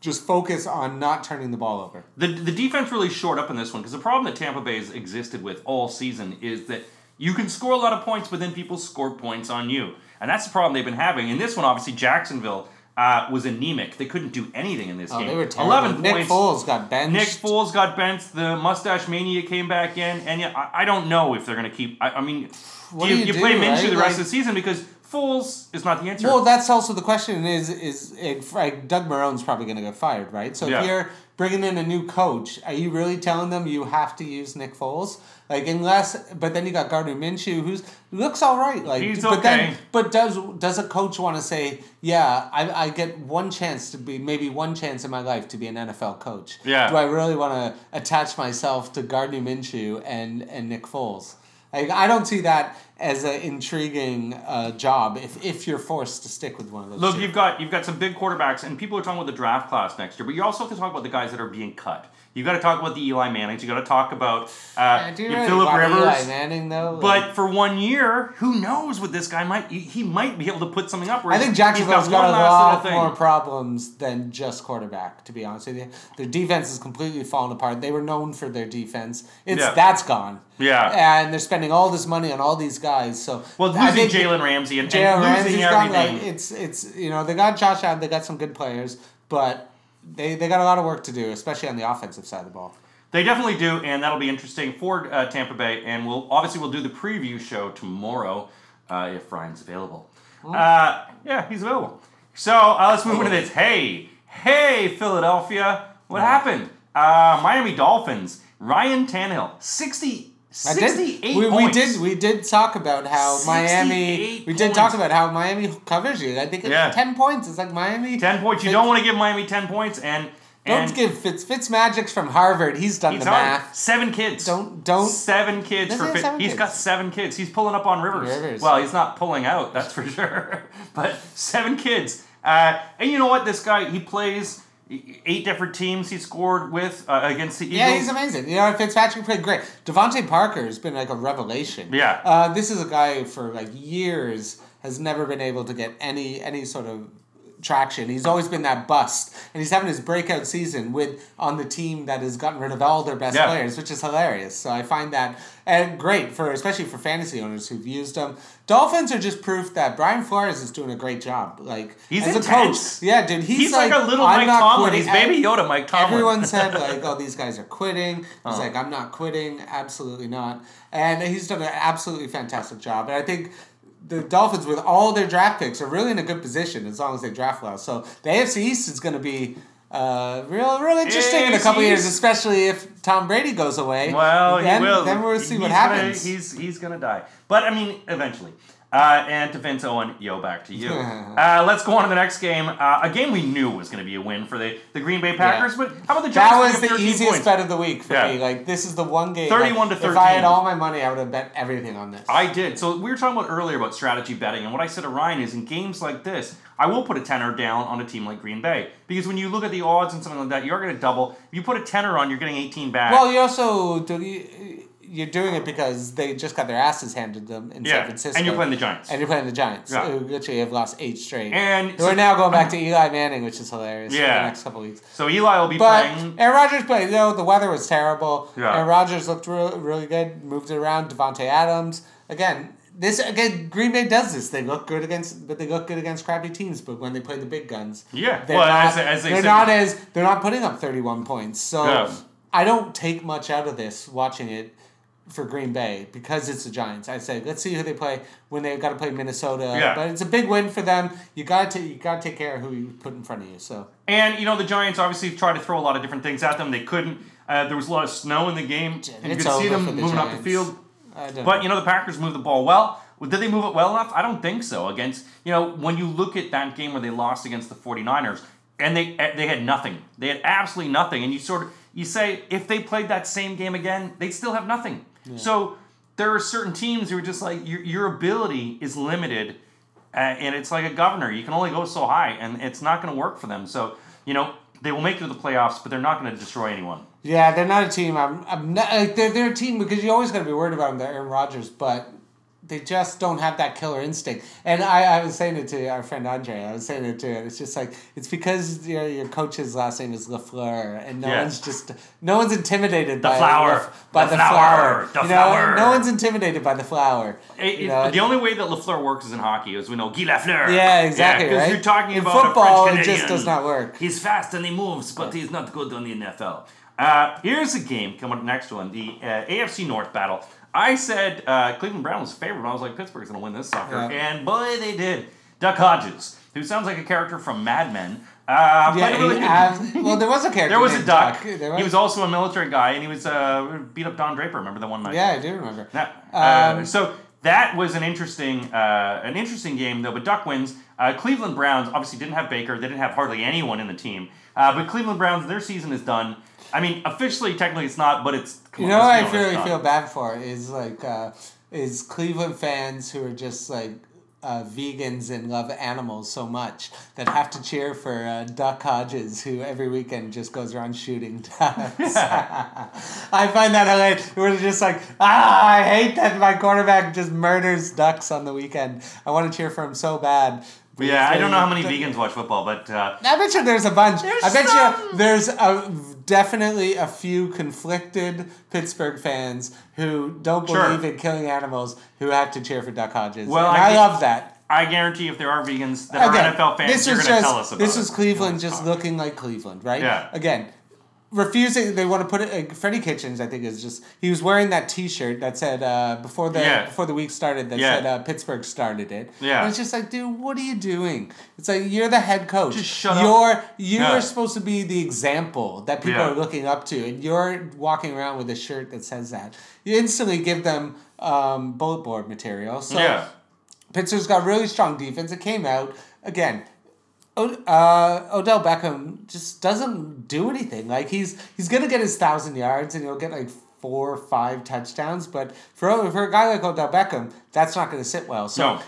Speaker 4: just focus on not turning the ball over.
Speaker 3: The, the defense really shored up in this one because the problem that Tampa Bay has existed with all season is that you can score a lot of points, but then people score points on you. And that's the problem they've been having. In this one, obviously, Jacksonville uh, was anemic. They couldn't do anything in this
Speaker 4: Oh,
Speaker 3: game.
Speaker 4: they were terrible.
Speaker 3: 11
Speaker 4: Nick
Speaker 3: points.
Speaker 4: Foles got benched.
Speaker 3: Nick Foles got benched. The mustache mania came back in, and yeah, I, I don't know if they're going to keep. I, I mean,
Speaker 4: What
Speaker 3: do
Speaker 4: do
Speaker 3: you,
Speaker 4: you
Speaker 3: you play
Speaker 4: do,
Speaker 3: Minshew
Speaker 4: right?
Speaker 3: the rest
Speaker 4: Like-
Speaker 3: of the season because Foles is not the answer.
Speaker 4: Well, that's also the question is is like, Doug Marrone's probably going to get fired, right? So
Speaker 3: Yeah.
Speaker 4: if you're bringing in a new coach, are you really telling them you have to use Nick Foles? Like unless, but then you got Gardner Minshew, who's looks all right. Like,
Speaker 3: He's
Speaker 4: but then,
Speaker 3: okay.
Speaker 4: but does does a coach want to say, yeah, I, I get one chance to be maybe one chance in my life to be an NFL coach.
Speaker 3: Yeah.
Speaker 4: Do I really want to attach myself to Gardner Minshew and and Nick Foles? I don't see that as an intriguing uh, job if, if you're forced to stick with one of those.
Speaker 3: Look,
Speaker 4: two.
Speaker 3: you've got you've got some big quarterbacks, and people are talking about the draft class next year. But you also have to talk about the guys that are being cut. You've got to talk about the Eli Mannings. You got to talk about uh,
Speaker 4: do you
Speaker 3: your
Speaker 4: really
Speaker 3: Philip Rivers.
Speaker 4: Eli Manning though? Like,
Speaker 3: But for one year, who knows what this guy might? He, he might be able to put something up. Where
Speaker 4: I think
Speaker 3: he's
Speaker 4: Jacksonville's got,
Speaker 3: one
Speaker 4: a
Speaker 3: last
Speaker 4: lot
Speaker 3: thing.
Speaker 4: more problems than just quarterback. To be honest with you, their defense is completely fallen apart. They were known for their defense. It's
Speaker 3: Yeah.
Speaker 4: that's gone.
Speaker 3: Yeah.
Speaker 4: and they're spending all this money on all these guys. So
Speaker 3: Well,
Speaker 4: I
Speaker 3: losing
Speaker 4: think
Speaker 3: Jalen Ramsey and,
Speaker 4: Jalen
Speaker 3: losing
Speaker 4: Ramsey's gone.
Speaker 3: everything.
Speaker 4: Like it's it's you know they got Josh Allen. They got some good players, but they they got a lot of work to do, especially on the offensive side of the ball.
Speaker 3: They definitely do, and that'll be interesting for uh, Tampa Bay. And we'll obviously we'll do the preview show tomorrow uh, if Ryan's available. Uh, yeah, he's available. So uh, let's move into this. Hey, hey, Philadelphia, what happened? Uh, Miami Dolphins. Ryan Tannehill, 60,
Speaker 4: I did.
Speaker 3: 68
Speaker 4: We, we did we did talk about how Miami
Speaker 3: 68
Speaker 4: we did talk about how Miami covers you. I think it's
Speaker 3: Yeah.
Speaker 4: ten points. It's like Miami
Speaker 3: 10 points. You
Speaker 4: Fitz-
Speaker 3: don't want to give Miami 10 points, and,
Speaker 4: Don't
Speaker 3: and
Speaker 4: give Fitz Fitzmagic's from Harvard. He's done
Speaker 3: he's
Speaker 4: the
Speaker 3: hard.
Speaker 4: math.
Speaker 3: Seven kids.
Speaker 4: Don't- don't-
Speaker 3: Seven kids
Speaker 4: Does
Speaker 3: for
Speaker 4: he have
Speaker 3: Fit.
Speaker 4: seven
Speaker 3: He's
Speaker 4: kids?
Speaker 3: got seven kids. He's pulling up on Rivers.
Speaker 4: Rivers.
Speaker 3: Well, he's not pulling out, that's for sure. but seven kids. Uh, and you know what? This guy, he plays eight different teams he scored with uh, against the Eagles.
Speaker 4: Yeah, he's amazing. You know, Fitzpatrick played great. DeVante Parker has been like a revelation.
Speaker 3: Yeah.
Speaker 4: Uh, this is a guy for like years has never been able to get any any sort of traction. He's always been that bust, and he's having his breakout season with on the team that has gotten rid of all their best
Speaker 3: Yeah.
Speaker 4: players, which is hilarious. So I find that and great for especially for fantasy owners who've used them. Dolphins are just proof that Brian Flores is doing a great job. Like
Speaker 3: He's
Speaker 4: as
Speaker 3: intense.
Speaker 4: a coach, yeah, dude. He's,
Speaker 3: He's like, a little
Speaker 4: I'm
Speaker 3: Mike
Speaker 4: not
Speaker 3: Tomlin.
Speaker 4: quitting.
Speaker 3: He's baby Yoda Mike Tomlin.
Speaker 4: Everyone said like, "Oh, these guys are quitting." He's
Speaker 3: Oh.
Speaker 4: like, "I'm not quitting. Absolutely not." And he's done an absolutely fantastic job. And I think the Dolphins, with all their draft picks, are really in a good position as long as they draft well. So the AFC East is going to be uh, real, real interesting in a couple years, especially if Tom Brady goes away.
Speaker 3: Well,
Speaker 4: then,
Speaker 3: he will.
Speaker 4: Then we'll see what
Speaker 3: He's gonna-
Speaker 4: happens.
Speaker 3: he's he's gonna die. But I mean, eventually. Uh, and to Vince Owen, yo, back to you. uh, let's go on to the next game. Uh, a game we knew was going to be a win for the, the Green Bay Packers, but how about the Giants?
Speaker 4: That was the easiest
Speaker 3: points?
Speaker 4: bet of the week for
Speaker 3: Yeah.
Speaker 4: me. Like this is the one game.
Speaker 3: 31
Speaker 4: like,
Speaker 3: to
Speaker 4: If I had all my money, I would have bet everything on this.
Speaker 3: I did. So we were talking about earlier about strategy betting, and what I said to Ryan is in games like this, I will put a tenner down on a team like Green Bay because when you look at the odds and something like that, you're going to double. If you put a tenner on, you're getting 18 back.
Speaker 4: Well, you also do you, you're doing it because they just got their asses handed them in
Speaker 3: yeah,
Speaker 4: San Francisco,
Speaker 3: and you're playing the Giants.
Speaker 4: and you're playing the Giants,
Speaker 3: Yeah.
Speaker 4: who literally have lost eight straight.
Speaker 3: And
Speaker 4: who
Speaker 3: so-
Speaker 4: are now going back to Eli Manning, which is hilarious. for
Speaker 3: Yeah.
Speaker 4: the next couple weeks.
Speaker 3: so Eli will be
Speaker 4: But
Speaker 3: playing.
Speaker 4: Aaron Rodgers played. You know, the weather was terrible.
Speaker 3: Yeah.
Speaker 4: Aaron Rodgers looked really, really good. Moved it around. Davante Adams again. This again, Green Bay does this. They look good against, but they look good against crappy teams. But when they play the big guns,
Speaker 3: Yeah,
Speaker 4: they're
Speaker 3: well,
Speaker 4: not.
Speaker 3: as- as they
Speaker 4: are not as they're not putting up thirty one points. So
Speaker 3: Yeah.
Speaker 4: I don't take much out of this watching it. For Green Bay because it's the Giants. I say let's see who they play when they've got to play Minnesota.
Speaker 3: Yeah.
Speaker 4: But it's a big win for them. You got to you got to take care of who you put in front of you. So
Speaker 3: And you know the Giants obviously tried to throw a lot of different things at them. They couldn't. Uh, there was a lot of snow in the game. and you could see them
Speaker 4: the
Speaker 3: moving up the field. But you know the Packers moved the ball well. Well, Did they move it well enough? I don't think so. Against you know when you look at that game where they lost against the 49ers and they eh, they had nothing. They had absolutely nothing. And you sort of you say if they played that same game again, they'd still have nothing. So there are certain teams who are just like your your ability is limited, uh, and it's like a governor. You can only go so high, and it's not going to work for them. So you know they will make it to the playoffs, but they're not going to destroy anyone.
Speaker 4: Yeah, they're not a team. I'm, I'm not, like they're, they're a team because you always got to be worried about them. They're Aaron Rodgers, but they just don't have that killer instinct. And I, I was saying it to our friend Andre. I was saying it to him. It's just like it's because your your coach's last name is Lafleur, and no
Speaker 3: Yeah.
Speaker 4: one's just no one's intimidated by
Speaker 3: flower.
Speaker 4: Laf- by
Speaker 3: The
Speaker 4: the,
Speaker 3: flower.
Speaker 4: flower.
Speaker 3: The
Speaker 4: you know,
Speaker 3: flower.
Speaker 4: no one's intimidated by the flower.
Speaker 3: It-
Speaker 4: you
Speaker 3: it-
Speaker 4: know,
Speaker 3: the only way that Lafleur works is in hockey, as we know, Guy Lafleur.
Speaker 4: Yeah, exactly,
Speaker 3: because
Speaker 4: right?
Speaker 3: you're talking
Speaker 4: In
Speaker 3: about
Speaker 4: football, it just does not work.
Speaker 3: He's fast and he moves, but he's not good on the NFL. Uh, here's a game coming up next one, the uh, AFC North battle. I said uh, Cleveland Browns was favorite. I was like, Pittsburgh's going to win this sucker,
Speaker 4: Yeah.
Speaker 3: and boy, they did. Duck Hodges, who sounds like a character from Mad Men. Uh,
Speaker 4: Yeah,
Speaker 3: really
Speaker 4: have- well, there was a character.
Speaker 3: there was a
Speaker 4: named
Speaker 3: duck.
Speaker 4: There
Speaker 3: He was also a military guy, and he was uh, beat up Don Draper. Remember the one night?
Speaker 4: Yeah, I do remember.
Speaker 3: That, uh,
Speaker 4: Um,
Speaker 3: so that was an interesting, uh, an interesting game though. But Duck wins. Uh, Cleveland Browns obviously didn't have Baker. They didn't have hardly anyone in the team. Uh, but Cleveland Browns, their season is done. I mean, officially, technically, it's not, but it's. Come
Speaker 4: You
Speaker 3: on,
Speaker 4: know what I really
Speaker 3: it's
Speaker 4: feel bad for is like uh, is Cleveland fans who are just like uh, vegans and love animals so much that have to cheer for uh, Duck Hodges who every weekend just goes around shooting ducks. I find that hilarious. We're just like ah, I hate that my quarterback just murders ducks on the weekend. I want to cheer for him so bad.
Speaker 3: Yeah, I don't know how many vegans watch football, but uh,
Speaker 4: I bet you there's a bunch.
Speaker 3: There's
Speaker 4: I bet
Speaker 3: some.
Speaker 4: you there's a definitely a few conflicted Pittsburgh fans who don't
Speaker 3: Sure.
Speaker 4: believe in killing animals who have to cheer for Duck Hodges.
Speaker 3: Well,
Speaker 4: and
Speaker 3: I
Speaker 4: I, love that.
Speaker 3: I guarantee if there are vegans that are NFL fans,
Speaker 4: this
Speaker 3: they're going to tell us about
Speaker 4: this was Cleveland just looking like Cleveland, right?
Speaker 3: Yeah.
Speaker 4: Again, refusing. They want to put it. Like, Freddie Kitchens, I think, is just he was wearing that T-shirt that said uh, before the
Speaker 3: Yeah.
Speaker 4: before the week started that
Speaker 3: Yeah.
Speaker 4: said uh, Pittsburgh started it.
Speaker 3: Yeah.
Speaker 4: And it's just like, dude, what are you doing? It's like you're the head coach.
Speaker 3: Just shut up.
Speaker 4: you're, You're
Speaker 3: Yeah.
Speaker 4: supposed to be the example that people are looking up to, and you're walking around with a shirt that says that. You instantly give them um, bullet board material. So
Speaker 3: yeah.
Speaker 4: Pittsburgh's got really strong defense. It came out again. Uh, Odell Beckham just doesn't do anything. Like he's he's gonna get his thousand yards and he'll get like four or five touchdowns. But for for a guy like Odell Beckham, that's not gonna sit well. So
Speaker 3: No.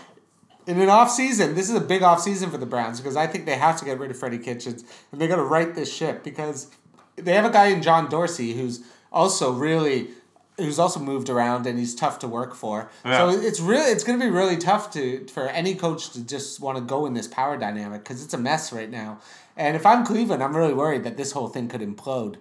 Speaker 4: in an off season, this is a big off season for the Browns because I think they have to get rid of Freddie Kitchens and they got to right this ship because they have a guy in John Dorsey who's also really who's also moved around and he's tough to work for. So it's really it's going to be really tough to for any coach to just want to go in this power dynamic because it's a mess right now. And if I'm Cleveland, I'm really worried that this whole thing could implode.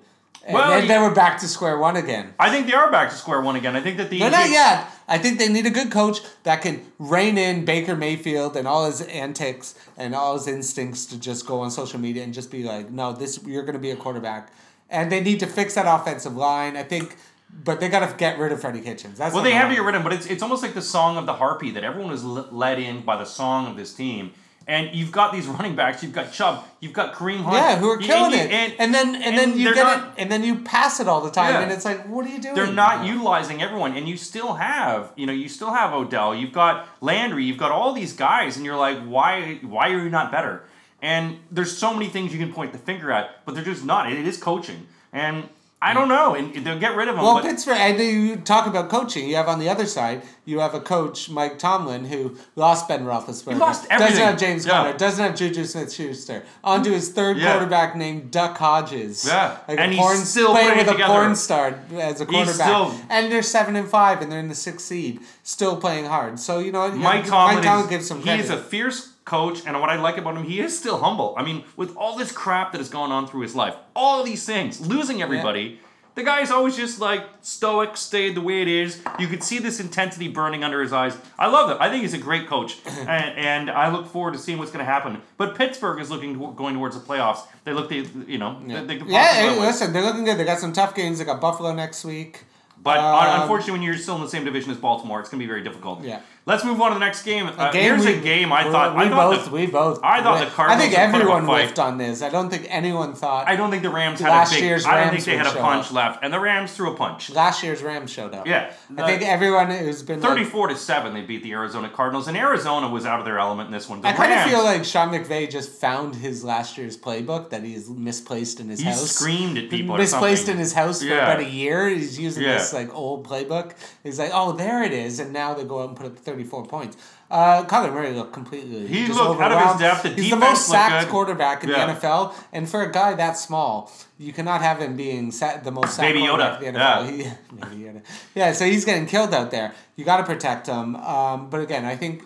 Speaker 4: And
Speaker 3: Well,
Speaker 4: then we're back to square one again.
Speaker 3: I think they are back to square one again. I think that the
Speaker 4: They're not yet. I think they need a good coach that can rein in Baker Mayfield and all his antics and all his instincts to just go on social media and just be like, no, this you're going to be a quarterback. And they need to fix that offensive line. I think, but they got to get rid of Freddie Kitchens. That's
Speaker 3: Well, they have to get rid of him, but it's, it's almost like the song of the harpy that everyone was l- led in by the song of this team. And you've got these running backs. You've got Chubb. You've got Kareem Hunt.
Speaker 4: Yeah, who are killing
Speaker 3: and,
Speaker 4: it,
Speaker 3: you-
Speaker 4: and,
Speaker 3: and,
Speaker 4: then and,
Speaker 3: and
Speaker 4: then you get
Speaker 3: not-
Speaker 4: it, and then you pass it all the time,
Speaker 3: Yeah.
Speaker 4: and it's like, what are you doing?
Speaker 3: they're not utilizing everyone, and you still have, you know, you still have Odell. You've got Landry. You've got all these guys, and you're like, why? Why are you not better? And there's so many things you can point the finger at, but they're just not. It is coaching, and I don't know. And they'll get rid of them.
Speaker 4: Well,
Speaker 3: but
Speaker 4: Pittsburgh, and you talk about coaching. You have on the other side, you have a coach, Mike Tomlin, who lost Ben Roethlisberger.
Speaker 3: He lost everything.
Speaker 4: Doesn't have James
Speaker 3: Yeah.
Speaker 4: Conner. Doesn't have Juju Smith-Schuster. On to his third
Speaker 3: Yeah.
Speaker 4: quarterback named Duck Hodges.
Speaker 3: Yeah.
Speaker 4: like
Speaker 3: And
Speaker 4: a
Speaker 3: he's
Speaker 4: porn,
Speaker 3: still
Speaker 4: playing with
Speaker 3: it
Speaker 4: a porn star as a quarterback.
Speaker 3: still-
Speaker 4: and they're seven and five, and they're in the sixth seed, still playing hard. So you know?
Speaker 3: Mike Tomlin,
Speaker 4: Mike Tomlin
Speaker 3: is,
Speaker 4: gives some
Speaker 3: he
Speaker 4: credit.
Speaker 3: is a fierce coach, and what I like about him, he is still humble. I mean, with all this crap that has gone on through his life, all these things, losing everybody, the guy is always just like stoic, stayed the way it is. You could see this intensity burning under his eyes. I love it. I think he's a great coach, and, and I look forward to seeing what's going to happen. But Pittsburgh is looking to, going towards the playoffs. They look, they, you know, they, they
Speaker 4: yeah, hey, listen, they're looking good. They got some tough games. They got Buffalo next week.
Speaker 3: But
Speaker 4: Um,
Speaker 3: unfortunately, when you're still in the same division as Baltimore, it's going to be very difficult.
Speaker 4: Yeah.
Speaker 3: Let's move on to the next game. Uh,
Speaker 4: Game
Speaker 3: here's
Speaker 4: we-
Speaker 3: a game I thought.
Speaker 4: we
Speaker 3: I thought
Speaker 4: both
Speaker 3: the,
Speaker 4: we both.
Speaker 3: I thought the
Speaker 4: I
Speaker 3: Cardinals
Speaker 4: think
Speaker 3: up a
Speaker 4: everyone whiffed on this. I don't think anyone thought
Speaker 3: I don't think the Rams had
Speaker 4: Last
Speaker 3: a big.
Speaker 4: year's Rams
Speaker 3: I don't think they had a punch
Speaker 4: up.
Speaker 3: left, and the Rams threw a punch.
Speaker 4: last year's Rams showed up.
Speaker 3: Yeah,
Speaker 4: I think everyone who's been like,
Speaker 3: 34 to seven, they beat the Arizona Cardinals, and Arizona was out of their element in this one. The
Speaker 4: I kind of feel like Sean McVay just found his last year's playbook that he's misplaced in his
Speaker 3: He
Speaker 4: house.
Speaker 3: screamed at people
Speaker 4: Misplaced in his house for
Speaker 3: Yeah.
Speaker 4: about a year. He's using
Speaker 3: Yeah.
Speaker 4: this like old playbook. He's like, oh, there it is, and now they go out and put up thirty four points. Uh, Kyler Murray looked completely.
Speaker 3: He
Speaker 4: just
Speaker 3: looked out of his depth. The
Speaker 4: He's the most sacked
Speaker 3: good.
Speaker 4: quarterback in
Speaker 3: Yeah.
Speaker 4: the NFL, and for a guy that small, you cannot have him being sa- the most sacked
Speaker 3: Baby
Speaker 4: quarterback in the NFL. He- Baby Yoda. Yeah, so he's getting killed out there. You got to protect him. Um, but again, I think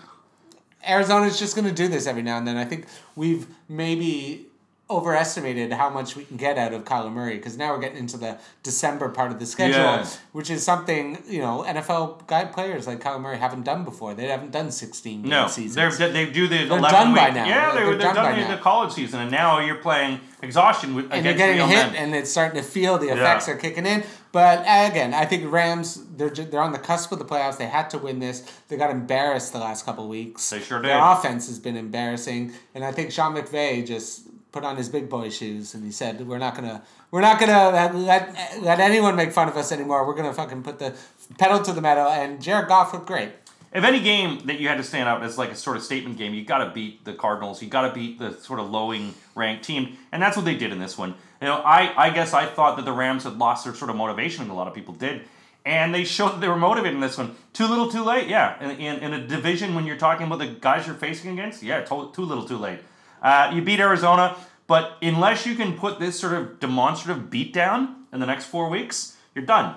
Speaker 4: Arizona's just going to do this every now and then. I think we've maybe overestimated how much we can get out of Kyler Murray because now we're getting into the December part of the schedule,
Speaker 3: Yeah.
Speaker 4: which is something you know NFL guy players like Kyler Murray haven't done before. They haven't done sixteen game
Speaker 3: No,
Speaker 4: seasons.
Speaker 3: they're, they do the
Speaker 4: They're
Speaker 3: 11
Speaker 4: done by now.
Speaker 3: Yeah, they,
Speaker 4: They're
Speaker 3: they're,
Speaker 4: done
Speaker 3: done,
Speaker 4: by
Speaker 3: the, college season, and now you're playing exhaustion with,
Speaker 4: and you're getting hit,
Speaker 3: men.
Speaker 4: and it's starting to feel the effects are kicking in. But again, I think Rams they're they're on the cusp of the playoffs. They had to win this. They got embarrassed the last couple of weeks.
Speaker 3: They sure did.
Speaker 4: Their offense has been embarrassing, and I think Sean McVay just put on his big boy shoes and he said, "We're not gonna we're not gonna let let, anyone make fun of us anymore. We're gonna fucking put the pedal to the metal." And Jared Goff looked great.
Speaker 3: If any game that you had to stand out as like a sort of statement game, you got to beat the Cardinals. You got to beat the sort of lowing ranked team, and that's what they did in this one. You know, I I guess I thought that the Rams had lost their sort of motivation, and a lot of people did, and they showed that they were motivated in this one. Too little, too late. Yeah, in, in, in a division when you're talking about the guys you're facing against, yeah, to, too little, too late. Uh, you beat Arizona, but unless you can put this sort of demonstrative beatdown in the next four weeks, you're done.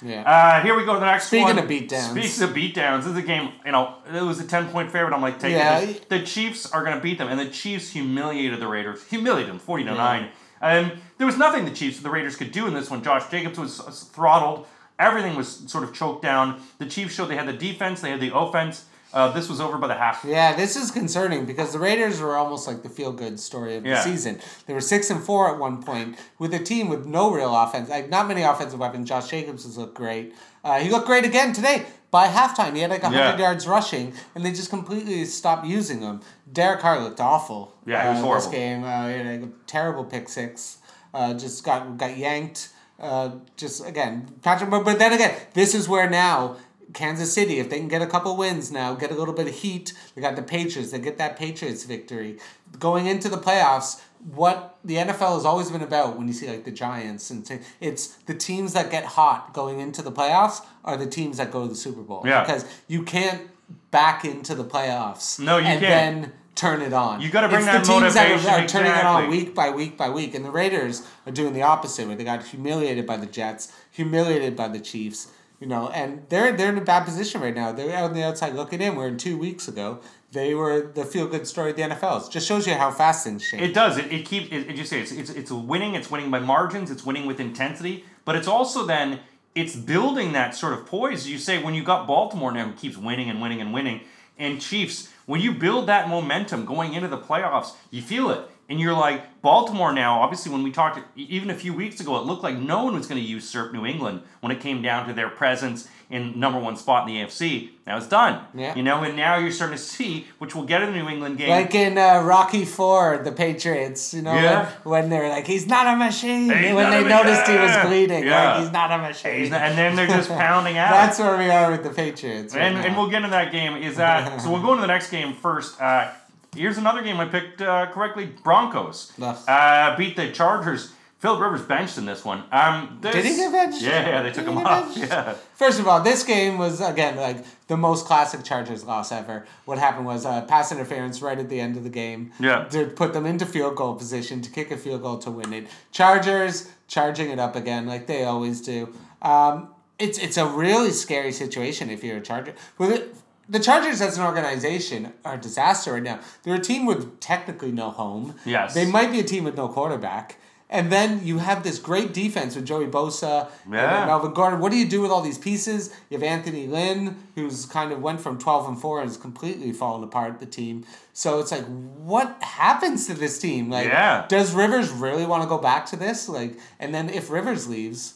Speaker 4: Yeah.
Speaker 3: Uh, here we go to the next
Speaker 4: Speaking
Speaker 3: one.
Speaker 4: of beatdowns.
Speaker 3: Speaking of beatdowns, this is a game, you know, it was a 10 point favorite. I'm like, take
Speaker 4: Yeah.
Speaker 3: it. The Chiefs are going to beat them. And the Chiefs humiliated the Raiders. Humiliated them 40 to 9. And there was nothing the Chiefs, the Raiders could do in this one. Josh Jacobs was throttled. Everything was sort of choked down. The Chiefs showed they had the defense, they had the offense. Uh, this was over by the half.
Speaker 4: Yeah, this is concerning because the Raiders were almost like the feel good story of the
Speaker 3: Yeah.
Speaker 4: season. They were six and four at one point with a team with no real offense, like not many offensive weapons. Josh Jacobs has looked great. Uh, he looked great again today. By halftime, he had like hundred
Speaker 3: Yeah.
Speaker 4: yards rushing, and they just completely stopped using him. Derek Carr looked awful.
Speaker 3: Yeah, he was
Speaker 4: uh,
Speaker 3: horrible.
Speaker 4: This game, uh, he had like a terrible pick six. Uh, just got got yanked. Uh, just again, Patrick. But, but then again, this is where now Kansas City, if they can get a couple wins now, get a little bit of heat, they got the Patriots, they get that Patriots victory. Going into the playoffs, what the NFL has always been about when you see like the Giants and say, it's the teams that get hot going into the playoffs are the teams that go to the Super Bowl.
Speaker 3: Yeah.
Speaker 4: Because you can't back into the playoffs.
Speaker 3: No, you
Speaker 4: and
Speaker 3: can't.
Speaker 4: then turn it on.
Speaker 3: You gotta bring
Speaker 4: it's
Speaker 3: that
Speaker 4: the teams that
Speaker 3: motivation,
Speaker 4: are, are turning it on
Speaker 3: exactly.
Speaker 4: week by week by week. And the Raiders are doing the opposite, where they got humiliated by the Jets, humiliated by the Chiefs. You know, and they're they're in a bad position right now. They're on the outside looking in. Where in two weeks ago they were the feel good story of the NFL. It just shows you how fast things change.
Speaker 3: It does. It, it keeps. It, it just say it's, it's it's winning. It's winning by margins. It's winning with intensity. But it's also then it's building that sort of poise. You say when you got Baltimore now who keeps winning and winning and winning, and Chiefs when you build that momentum going into the playoffs, you feel it. And you're like Baltimore now. Obviously, when we talked even a few weeks ago, it looked like no one was going to usurp New England when it came down to their presence in number one spot in the AFC. Now it's done.
Speaker 4: Yeah.
Speaker 3: You know, and now you're starting to see, which we'll get in the New England game.
Speaker 4: Like in uh, Rocky Four, the Patriots, you know,
Speaker 3: Yeah.
Speaker 4: when, when they're like, he's not a machine.
Speaker 3: He's
Speaker 4: when they noticed he was bleeding,
Speaker 3: Yeah.
Speaker 4: like, he's not a machine.
Speaker 3: Not- and then they're just pounding out.
Speaker 4: That's where we are with the Patriots. right
Speaker 3: and,
Speaker 4: now.
Speaker 3: and we'll get into that game. Is that so? We'll go into the next game first. Uh, here's another game I picked uh, correctly. Broncos uh, beat the Chargers. Philip Rivers benched in this one. Um, this,
Speaker 4: Did he get benched?
Speaker 3: Yeah, yeah, they took him off.
Speaker 4: benched?
Speaker 3: Yeah,
Speaker 4: First of all, this game was again like the most classic Chargers loss ever. What happened was uh, pass interference right at the end of the game.
Speaker 3: Yeah.
Speaker 4: To put them into field goal position to kick a field goal to win it. Chargers charging it up again like they always do. Um, it's it's a really scary situation if you're a Charger. With it, the Chargers as an organization are a disaster right now. They're a team with technically no home.
Speaker 3: Yes.
Speaker 4: They might be a team with no quarterback. And then you have this great defense with Joey Bosa and
Speaker 3: Yeah.
Speaker 4: Melvin Gordon. What do you do with all these pieces? You have Anthony Lynn, who's kind of went from twelve and four and has completely fallen apart. The team. So it's like, what happens to this team? Like,
Speaker 3: Yeah.
Speaker 4: does Rivers really want to go back to this? Like, and then if Rivers leaves,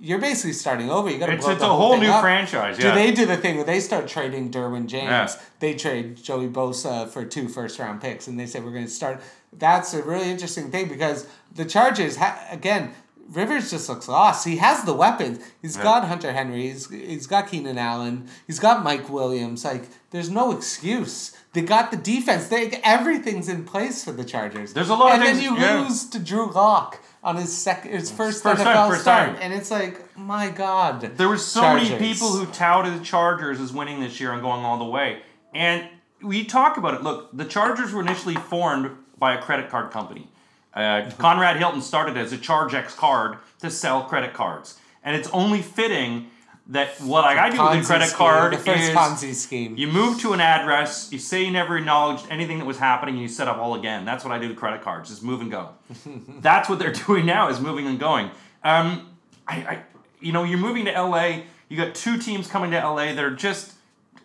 Speaker 4: you're basically starting over. You got to
Speaker 3: It's,
Speaker 4: blow
Speaker 3: it's
Speaker 4: the
Speaker 3: a whole
Speaker 4: thing
Speaker 3: new
Speaker 4: up.
Speaker 3: franchise.
Speaker 4: Do they do the thing where they start trading Derwin James?
Speaker 3: Yeah.
Speaker 4: They trade Joey Bosa for two first round picks, and they say we're going to start. That's a really interesting thing because the Chargers, ha- again, Rivers just looks lost. He has the weapons. He's
Speaker 3: Yeah.
Speaker 4: got Hunter Henry. He's, he's got Keenan Allen. He's got Mike Williams. Like, there's no excuse. They got the defense. They everything's in place for the Chargers.
Speaker 3: There's a lot of
Speaker 4: and then you
Speaker 3: yeah.
Speaker 4: lose to Drew Lock on his second, his first,
Speaker 3: First
Speaker 4: NFL
Speaker 3: time, first
Speaker 4: start,
Speaker 3: time.
Speaker 4: and it's like, my God.
Speaker 3: There were so many people who touted the Chargers as winning this year and going all the way. And we talk about it. Look, the Chargers were initially formed by a credit card company. Uh, Conrad Hilton started as a ChargeX card to sell credit cards, and it's only fitting that what I do with a credit
Speaker 4: scheme,
Speaker 3: card
Speaker 4: the first
Speaker 3: is
Speaker 4: Ponzi scheme.
Speaker 3: you move to an address, you say you never acknowledged anything that was happening, and you set up all again. That's what I do with credit cards, just move and go. That's what they're doing now, is moving and going. Um, I, I, you know, you're moving to LA. You got two teams coming to LA that are just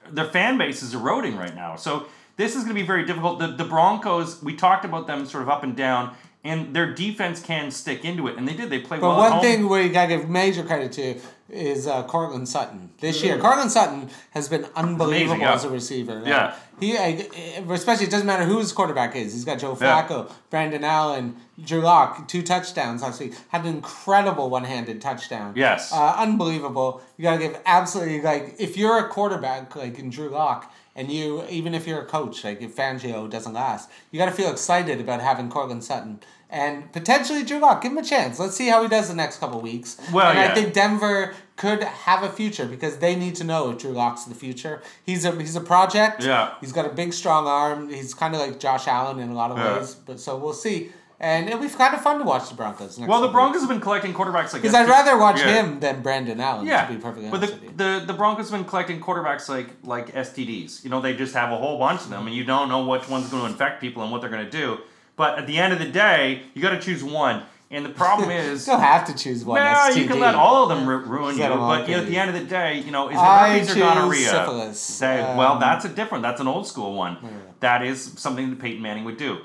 Speaker 3: their fan base is eroding right now. So this is going to be very difficult. The the Broncos, we talked about them sort of up and down, and their defense can stick into it, and they did. They played
Speaker 4: But
Speaker 3: well. at
Speaker 4: one thing where you gotta give major credit to is uh, Courtland Sutton. This year, Courtland Sutton has been unbelievable
Speaker 3: yeah.
Speaker 4: as a receiver. Like,
Speaker 3: Yeah.
Speaker 4: he uh, especially it doesn't matter who his quarterback is. He's got Joe
Speaker 3: Yeah.
Speaker 4: Flacco, Brandon Allen, Drew Lock, two touchdowns last week. Had an incredible one-handed touchdown.
Speaker 3: Yes.
Speaker 4: uh, unbelievable. You gotta give absolutely like if you're a quarterback like in Drew Lock. And you, even if you're a coach, like if Fangio doesn't last, you got to feel excited about having Courtland Sutton and potentially Drew Lock. Give him a chance. Let's see how he does the next couple weeks.
Speaker 3: Well,
Speaker 4: and I think Denver could have a future because they need to know if Drew Lock's the future. He's a he's a project.
Speaker 3: Yeah.
Speaker 4: He's got a big, strong arm. He's kind of like Josh Allen in a lot of
Speaker 3: Yeah.
Speaker 4: ways. But so we'll see. And it'll be kind of fun to watch the Broncos. next
Speaker 3: well, the Broncos
Speaker 4: weeks.
Speaker 3: have been collecting quarterbacks like
Speaker 4: Because I'd rather watch
Speaker 3: Yeah.
Speaker 4: him than Brandon Allen.
Speaker 3: Yeah,
Speaker 4: To be perfectly
Speaker 3: but
Speaker 4: honest
Speaker 3: the,
Speaker 4: with you.
Speaker 3: the the Broncos have been collecting quarterbacks like like STDs. You know, they just have a whole bunch of them, and you don't know which one's going to infect people and what they're going to do. But at the end of the day, you got to choose one. And the problem is,
Speaker 4: You don't have to choose one.
Speaker 3: well, you can let all of them ru- ruin you.
Speaker 4: Let 'em all
Speaker 3: But you know, at the end of the day, you know, is it herpes or gonorrhea?
Speaker 4: syphilis.
Speaker 3: Say,
Speaker 4: Um,
Speaker 3: well, that's a different. That's an old school one. That is something that Peyton Manning would do.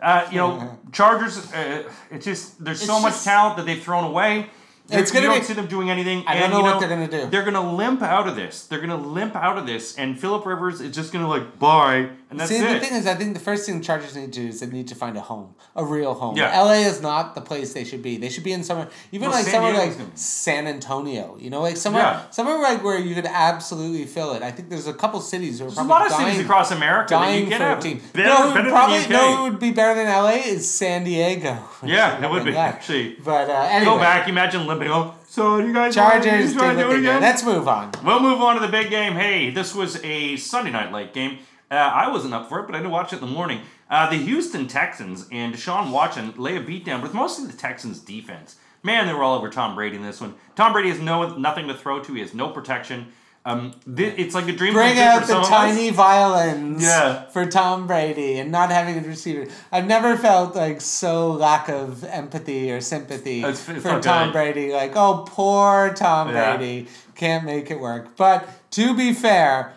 Speaker 3: Uh, you know, Chargers. Uh, it's just there's so
Speaker 4: It's
Speaker 3: much talent that they've thrown away.
Speaker 4: It's gonna
Speaker 3: don't
Speaker 4: be-
Speaker 3: see them doing anything.
Speaker 4: I don't
Speaker 3: and,
Speaker 4: know
Speaker 3: you
Speaker 4: what they're gonna do.
Speaker 3: They're gonna limp out of this. They're gonna limp out of this, and Philip Rivers is just gonna like bye,
Speaker 4: See,
Speaker 3: it.
Speaker 4: the thing is, I think the first thing the Chargers need to do is they need to find a home, a real home.
Speaker 3: Yeah.
Speaker 4: LA is not the place they should be. They should be in somewhere, even
Speaker 3: Well,
Speaker 4: like
Speaker 3: San
Speaker 4: somewhere
Speaker 3: Diego's
Speaker 4: like San Antonio. You know, like somewhere,
Speaker 3: Yeah.
Speaker 4: somewhere like where you could absolutely fill it. I think there's a couple cities who are
Speaker 3: There's a
Speaker 4: probably
Speaker 3: lot of
Speaker 4: dying,
Speaker 3: cities across America that
Speaker 4: dying
Speaker 3: you get
Speaker 4: for a team.
Speaker 3: Better,
Speaker 4: no, who
Speaker 3: than
Speaker 4: probably no, who would be better than LA is San Diego.
Speaker 3: Yeah, it would be,
Speaker 4: That.
Speaker 3: actually.
Speaker 4: But uh, anyway,
Speaker 3: Go back. Imagine limping. Oh, so you guys
Speaker 4: Chargers
Speaker 3: you to
Speaker 4: what
Speaker 3: do it again?
Speaker 4: Let's move on.
Speaker 3: We'll move on to the big game. Hey, this was a Sunday night late game. Uh, I wasn't up for it, but I did watch it in the morning. Uh, the Houston Texans and Deshaun Watson lay a beatdown with mostly the Texans' defense. Man, they were all over Tom Brady in this one. Tom Brady has no nothing to throw to. He has no protection. Um, thi- it's like a dream
Speaker 4: Bring out
Speaker 3: for
Speaker 4: the
Speaker 3: some of us.
Speaker 4: tiny violins
Speaker 3: Yeah.
Speaker 4: for Tom Brady and not having a receiver. I've never felt like so lack of empathy or sympathy
Speaker 3: It's- it's
Speaker 4: for Tom
Speaker 3: good.
Speaker 4: Brady. Like, oh, poor Tom
Speaker 3: Yeah.
Speaker 4: Brady can't make it work. But to be fair,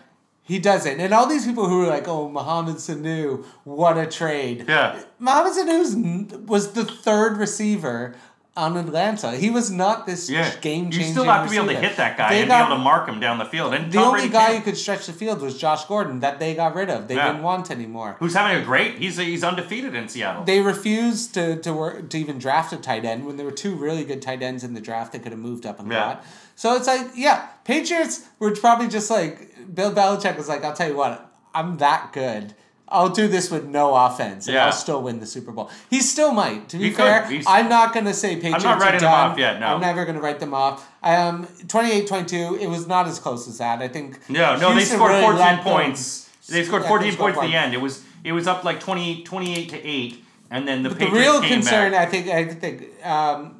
Speaker 4: he doesn't. And all these people who were like, oh, Mohamed Sanu, what a trade.
Speaker 3: Yeah.
Speaker 4: Mohamed Sanu was the third receiver on Atlanta. He was not this
Speaker 3: Yeah.
Speaker 4: game
Speaker 3: You
Speaker 4: changing
Speaker 3: still have to be able to hit that guy
Speaker 4: They
Speaker 3: and
Speaker 4: got-
Speaker 3: be able to mark him down the field. And
Speaker 4: the
Speaker 3: Tom
Speaker 4: only
Speaker 3: Brady
Speaker 4: guy
Speaker 3: can't.
Speaker 4: who could stretch the field was Josh Gordon that they got rid of. They
Speaker 3: Yeah.
Speaker 4: didn't want anymore.
Speaker 3: who's having a great. He's he's undefeated in Seattle.
Speaker 4: They refused to, to work to even draft a tight end when there were two really good tight ends in the draft that could have moved up and
Speaker 3: Yeah.
Speaker 4: got. So it's like, yeah, Patriots were probably just like Bill Belichick was like, I'll tell you what, I'm that good. I'll do this with no offense, and
Speaker 3: Yeah.
Speaker 4: I'll still win the Super Bowl. He still might. To be
Speaker 3: He
Speaker 4: fair, I'm not gonna say Patriots.
Speaker 3: not writing them off yet, no.
Speaker 4: I'm never gonna write them off. Um, 28-22, It was not as close as that. I think.
Speaker 3: No, no, they scored
Speaker 4: really
Speaker 3: 14
Speaker 4: let them-
Speaker 3: points. They scored
Speaker 4: Yeah,
Speaker 3: 14
Speaker 4: they
Speaker 3: points at the end. It was it was up like 28, 28 to 8 and then the
Speaker 4: The
Speaker 3: Patriots
Speaker 4: real
Speaker 3: came
Speaker 4: concern,
Speaker 3: back.
Speaker 4: I think, I think um,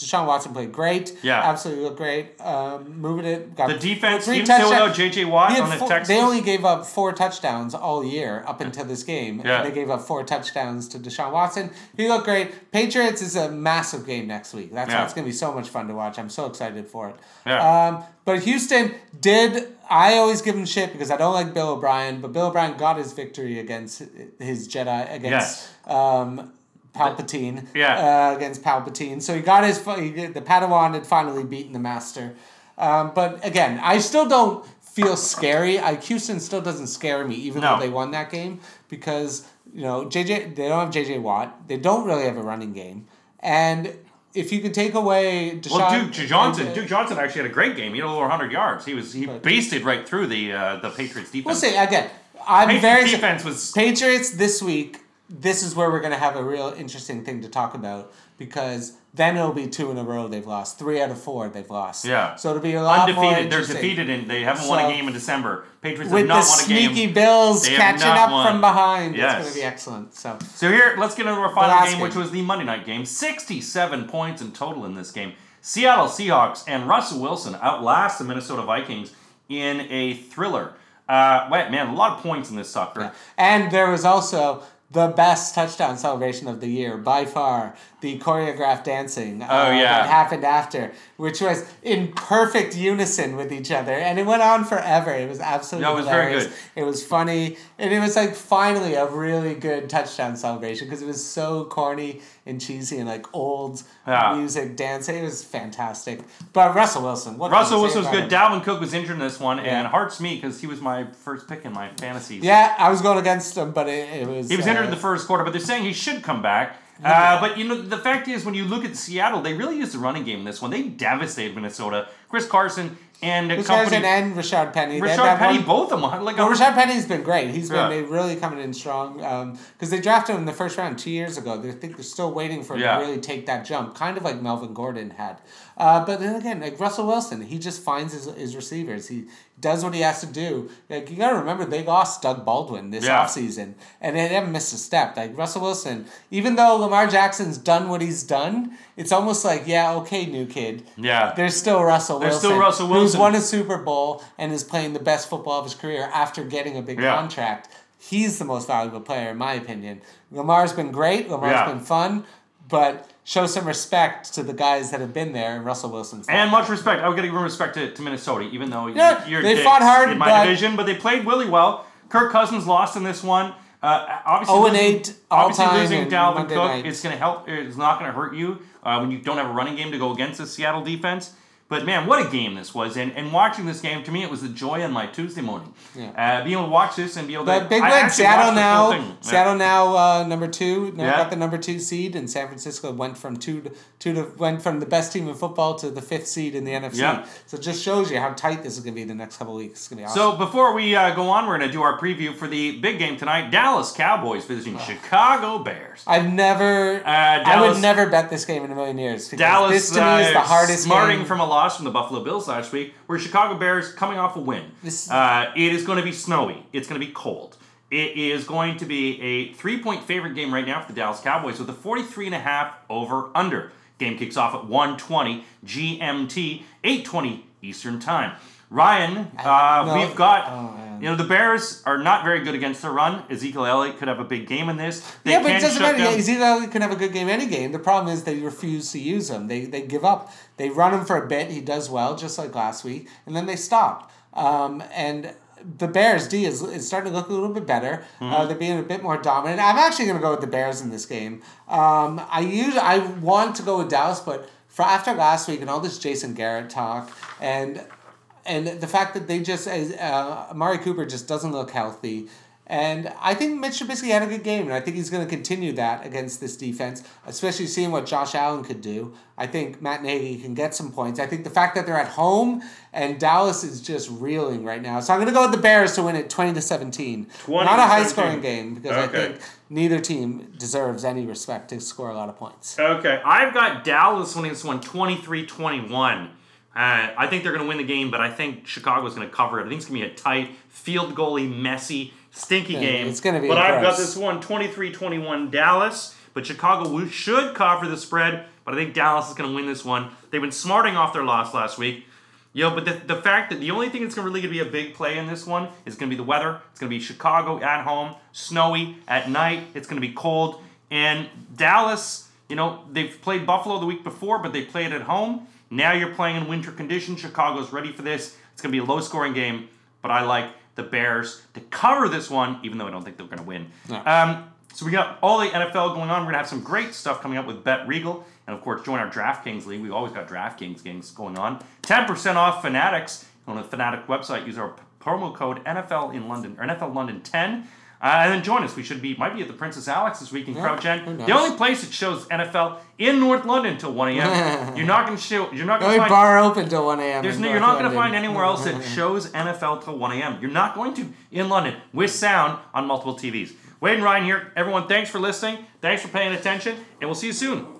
Speaker 4: Deshaun Watson played great.
Speaker 3: Yeah.
Speaker 4: absolutely looked great. Um, moving it. Got
Speaker 3: The defense,
Speaker 4: three
Speaker 3: even still without JJ Watt on the
Speaker 4: four-
Speaker 3: Texans.
Speaker 4: They only gave up four touchdowns all year up until this game.
Speaker 3: Yeah.
Speaker 4: And they gave up four touchdowns to Deshaun Watson. He looked great. Patriots is a massive game next week. That's why
Speaker 3: Yeah.
Speaker 4: it's going to be so much fun to watch. I'm so excited for it.
Speaker 3: Yeah.
Speaker 4: Um, but Houston did. I always give him shit because I don't like Bill O'Brien, but Bill O'Brien got his victory against his Jedi against
Speaker 3: Yes.
Speaker 4: um, Palpatine.
Speaker 3: Yeah.
Speaker 4: Uh, against Palpatine. So he got his he, the Padawan had finally beaten the Master. Um, but again, I still don't feel scary. I Houston still doesn't scare me, even
Speaker 3: No.
Speaker 4: though they won that game because you know JJ they don't have JJ Watt. They don't really have a running game, and if you could take away Deshaun,
Speaker 3: Well, Duke Johnson,
Speaker 4: and-
Speaker 3: Duke Johnson actually had a great game. He had over 100 yards. He was he basted right through the uh, the Patriots defense.
Speaker 4: We'll see again. I'm
Speaker 3: Patriots
Speaker 4: very
Speaker 3: defense was
Speaker 4: Patriots this week. This is where we're going to have a real interesting thing to talk about because then it'll be two in a row they've lost. Three out of four they've lost.
Speaker 3: Yeah.
Speaker 4: So it'll be a lot more
Speaker 3: undefeated. They're defeated and they haven't won a game in December. Patriots
Speaker 4: With
Speaker 3: have not
Speaker 4: the
Speaker 3: won a game.
Speaker 4: sneaky Bills
Speaker 3: They have
Speaker 4: catching up
Speaker 3: won.
Speaker 4: from behind.
Speaker 3: Yes.
Speaker 4: It's going to be excellent. So
Speaker 3: So here, let's get into our final game,
Speaker 4: game.
Speaker 3: which was the Monday night game. 67 points in total in this game. Seattle Seahawks and Russell Wilson outlast the Minnesota Vikings in a thriller. Uh, wait, man, a lot of points in this sucker.
Speaker 4: And there was also the best touchdown celebration of the year by far, the choreographed dancing. uh,
Speaker 3: Oh, yeah.
Speaker 4: that happened after, which was in perfect unison with each other, and it went on forever. It was absolutely
Speaker 3: No, it was very
Speaker 4: hilarious.
Speaker 3: good.
Speaker 4: It was funny, and it was like finally a really good touchdown celebration because it was so corny and cheesy and like old
Speaker 3: Yeah.
Speaker 4: music dancing. It was fantastic. But Russell Wilson, what
Speaker 3: Russell Wilson was good.
Speaker 4: him?
Speaker 3: Dalvin Cook was injured in this one,
Speaker 4: Yeah.
Speaker 3: and hearts me because he was my first pick in my fantasies.
Speaker 4: Yeah, I was going against him, but it, it was.
Speaker 3: He was
Speaker 4: uh,
Speaker 3: injured in the first quarter, but they're saying he should come back. Uh, but you know, the fact is, when you look at Seattle, they really used the running game in this one. They devastated Minnesota. Chris Carson and
Speaker 4: Chris
Speaker 3: company.
Speaker 4: Carson and Rashad Penny.
Speaker 3: Richard Penny,
Speaker 4: one-
Speaker 3: both of them. Like a-
Speaker 4: Rashad Penny's been great. He's
Speaker 3: Yeah.
Speaker 4: been really coming in strong um, because they drafted him in the first round two years ago. They think they're still waiting for him
Speaker 3: Yeah.
Speaker 4: to really take that jump, kind of like Melvin Gordon had. Uh, but then again, like Russell Wilson, he just finds his, his receivers. He does what he has to do. Like you gotta remember, they lost Doug Baldwin this
Speaker 3: Yeah.
Speaker 4: offseason, and they haven't missed a step. Like Russell Wilson, even though Lamar Jackson's done what he's done, it's almost like yeah, okay, new kid.
Speaker 3: Yeah.
Speaker 4: There's still Russell
Speaker 3: There's
Speaker 4: Wilson.
Speaker 3: still Russell Wilson, Who's
Speaker 4: won a Super Bowl and is playing the best football of his career after getting a big
Speaker 3: Yeah.
Speaker 4: contract. He's the most valuable player, in my opinion. Lamar's been great. Lamar's
Speaker 3: Yeah.
Speaker 4: been fun, but show some respect to the guys that have been there. And Russell Wilson's
Speaker 3: And much respect. I would give respect to, to Minnesota, even though
Speaker 4: Yeah,
Speaker 3: you're
Speaker 4: they
Speaker 3: dicks
Speaker 4: fought hard,
Speaker 3: in my
Speaker 4: but-
Speaker 3: division, but they played really well. Kirk Cousins lost in this one. Uh, obviously,
Speaker 4: 0 and
Speaker 3: losing-
Speaker 4: 8 all
Speaker 3: obviously losing Dalvin
Speaker 4: Monday
Speaker 3: Cook
Speaker 4: night.
Speaker 3: is going to help. It's not going to hurt you uh, when you don't have a running game to go against the Seattle defense. But man, what a game this was! And and watching this game to me, it was the joy on my Tuesday morning.
Speaker 4: Yeah.
Speaker 3: Uh, being able to watch this and be able to.
Speaker 4: But big
Speaker 3: I
Speaker 4: win. Seattle now.
Speaker 3: thing. Yeah.
Speaker 4: Now uh, number two. Now
Speaker 3: Yeah.
Speaker 4: got the number two seed, and San Francisco went from two to two to went from the best team in football to the fifth seed in the NFC.
Speaker 3: Yeah.
Speaker 4: So it just shows you how tight this is going to be the next couple of weeks. It's going to be awesome.
Speaker 3: So before we uh, go on, we're going to do our preview for the big game tonight. Dallas Cowboys visiting Chicago Bears.
Speaker 4: I've never.
Speaker 3: Uh,
Speaker 4: I would never bet this game in a million years.
Speaker 3: Dallas
Speaker 4: This to me is
Speaker 3: uh,
Speaker 4: the hardest
Speaker 3: smarting
Speaker 4: game.
Speaker 3: from a loss from the Buffalo Bills last week, where Chicago Bears coming off a win.
Speaker 4: This-
Speaker 3: uh, it is going to be snowy. It's going to be cold. It is going to be a three-point favorite game right now for the Dallas Cowboys with a 43 and a half over under. Game kicks off at 1:20 GMT, 8:20 Eastern Time. Ryan, uh,
Speaker 4: no.
Speaker 3: we've got
Speaker 4: Oh,
Speaker 3: you know the Bears are not very good against the run. Ezekiel Elliott could have a big game in this. They
Speaker 4: yeah, but it doesn't matter.
Speaker 3: down-
Speaker 4: Ezekiel Elliott can have a good game any game. The problem is they refuse to use him. They they give up. They run him for a bit. He does well, just like last week, and then they stop. Um, and the Bears D is, is starting to look a little bit better.
Speaker 3: Mm-hmm.
Speaker 4: Uh, they're being a bit more dominant. I'm actually going to go with the Bears in this game. Um, I usually I want to go with Dallas, but for after last week and all this Jason Garrett talk and and the fact that they just uh, Amari Cooper just doesn't look healthy. And I think Mitch Trubisky had a good game, and I think he's going to continue that against this defense, especially seeing what Josh Allen could do. I think Matt Nagy can get some points. I think the fact that they're at home and Dallas is just reeling right now. So I'm going to go with the Bears to win it 20 to 17.
Speaker 3: 20
Speaker 4: Not a high
Speaker 3: 17.
Speaker 4: scoring game because I think neither team deserves any respect to score a lot of points.
Speaker 3: Okay, I've got Dallas winning this one 23 21. Uh, I think they're going to win the game, but I think Chicago's going to cover it. I think it's going to be a tight, field goalie, messy, stinky
Speaker 4: Yeah,
Speaker 3: game.
Speaker 4: it's gonna be
Speaker 3: But I've got this one 23 21 Dallas, but Chicago should cover the spread, but I think Dallas is going to win this one. They've been smarting off their loss last week. You know, but the, the fact that the only thing that's going to really be a big play in this one is going to be the weather. It's going to be Chicago at home, snowy at night. It's going to be cold. And Dallas, you know, they've played Buffalo the week before, but they played at home. Now you're playing in winter conditions. Chicago's ready for this. It's going to be a low scoring game, but I like the Bears to cover this one, even though I don't think they're going to win.
Speaker 4: No.
Speaker 3: Um, So we got all the NFL going on. We're gonna have some great stuff coming up with Bet Regal, and of course, join our DraftKings league. We've always got DraftKings games going on. Ten percent off Fanatics on the Fanatic website. Use our promo code NFL in London or NFL London ten. Uh, and then join us. We should be might be at the Princess Alex this week in Crouch End. The only place that shows NFL in North London till one a.m. you're not gonna show. You're not gonna find.
Speaker 4: bar open till 1 a.m.
Speaker 3: There's no, you're not going to find anywhere else that shows NFL till 1 a.m. You're not going to in London with sound on multiple TVs. Wade and Ryan here. Everyone, thanks for listening. Thanks for paying attention, and we'll see you soon.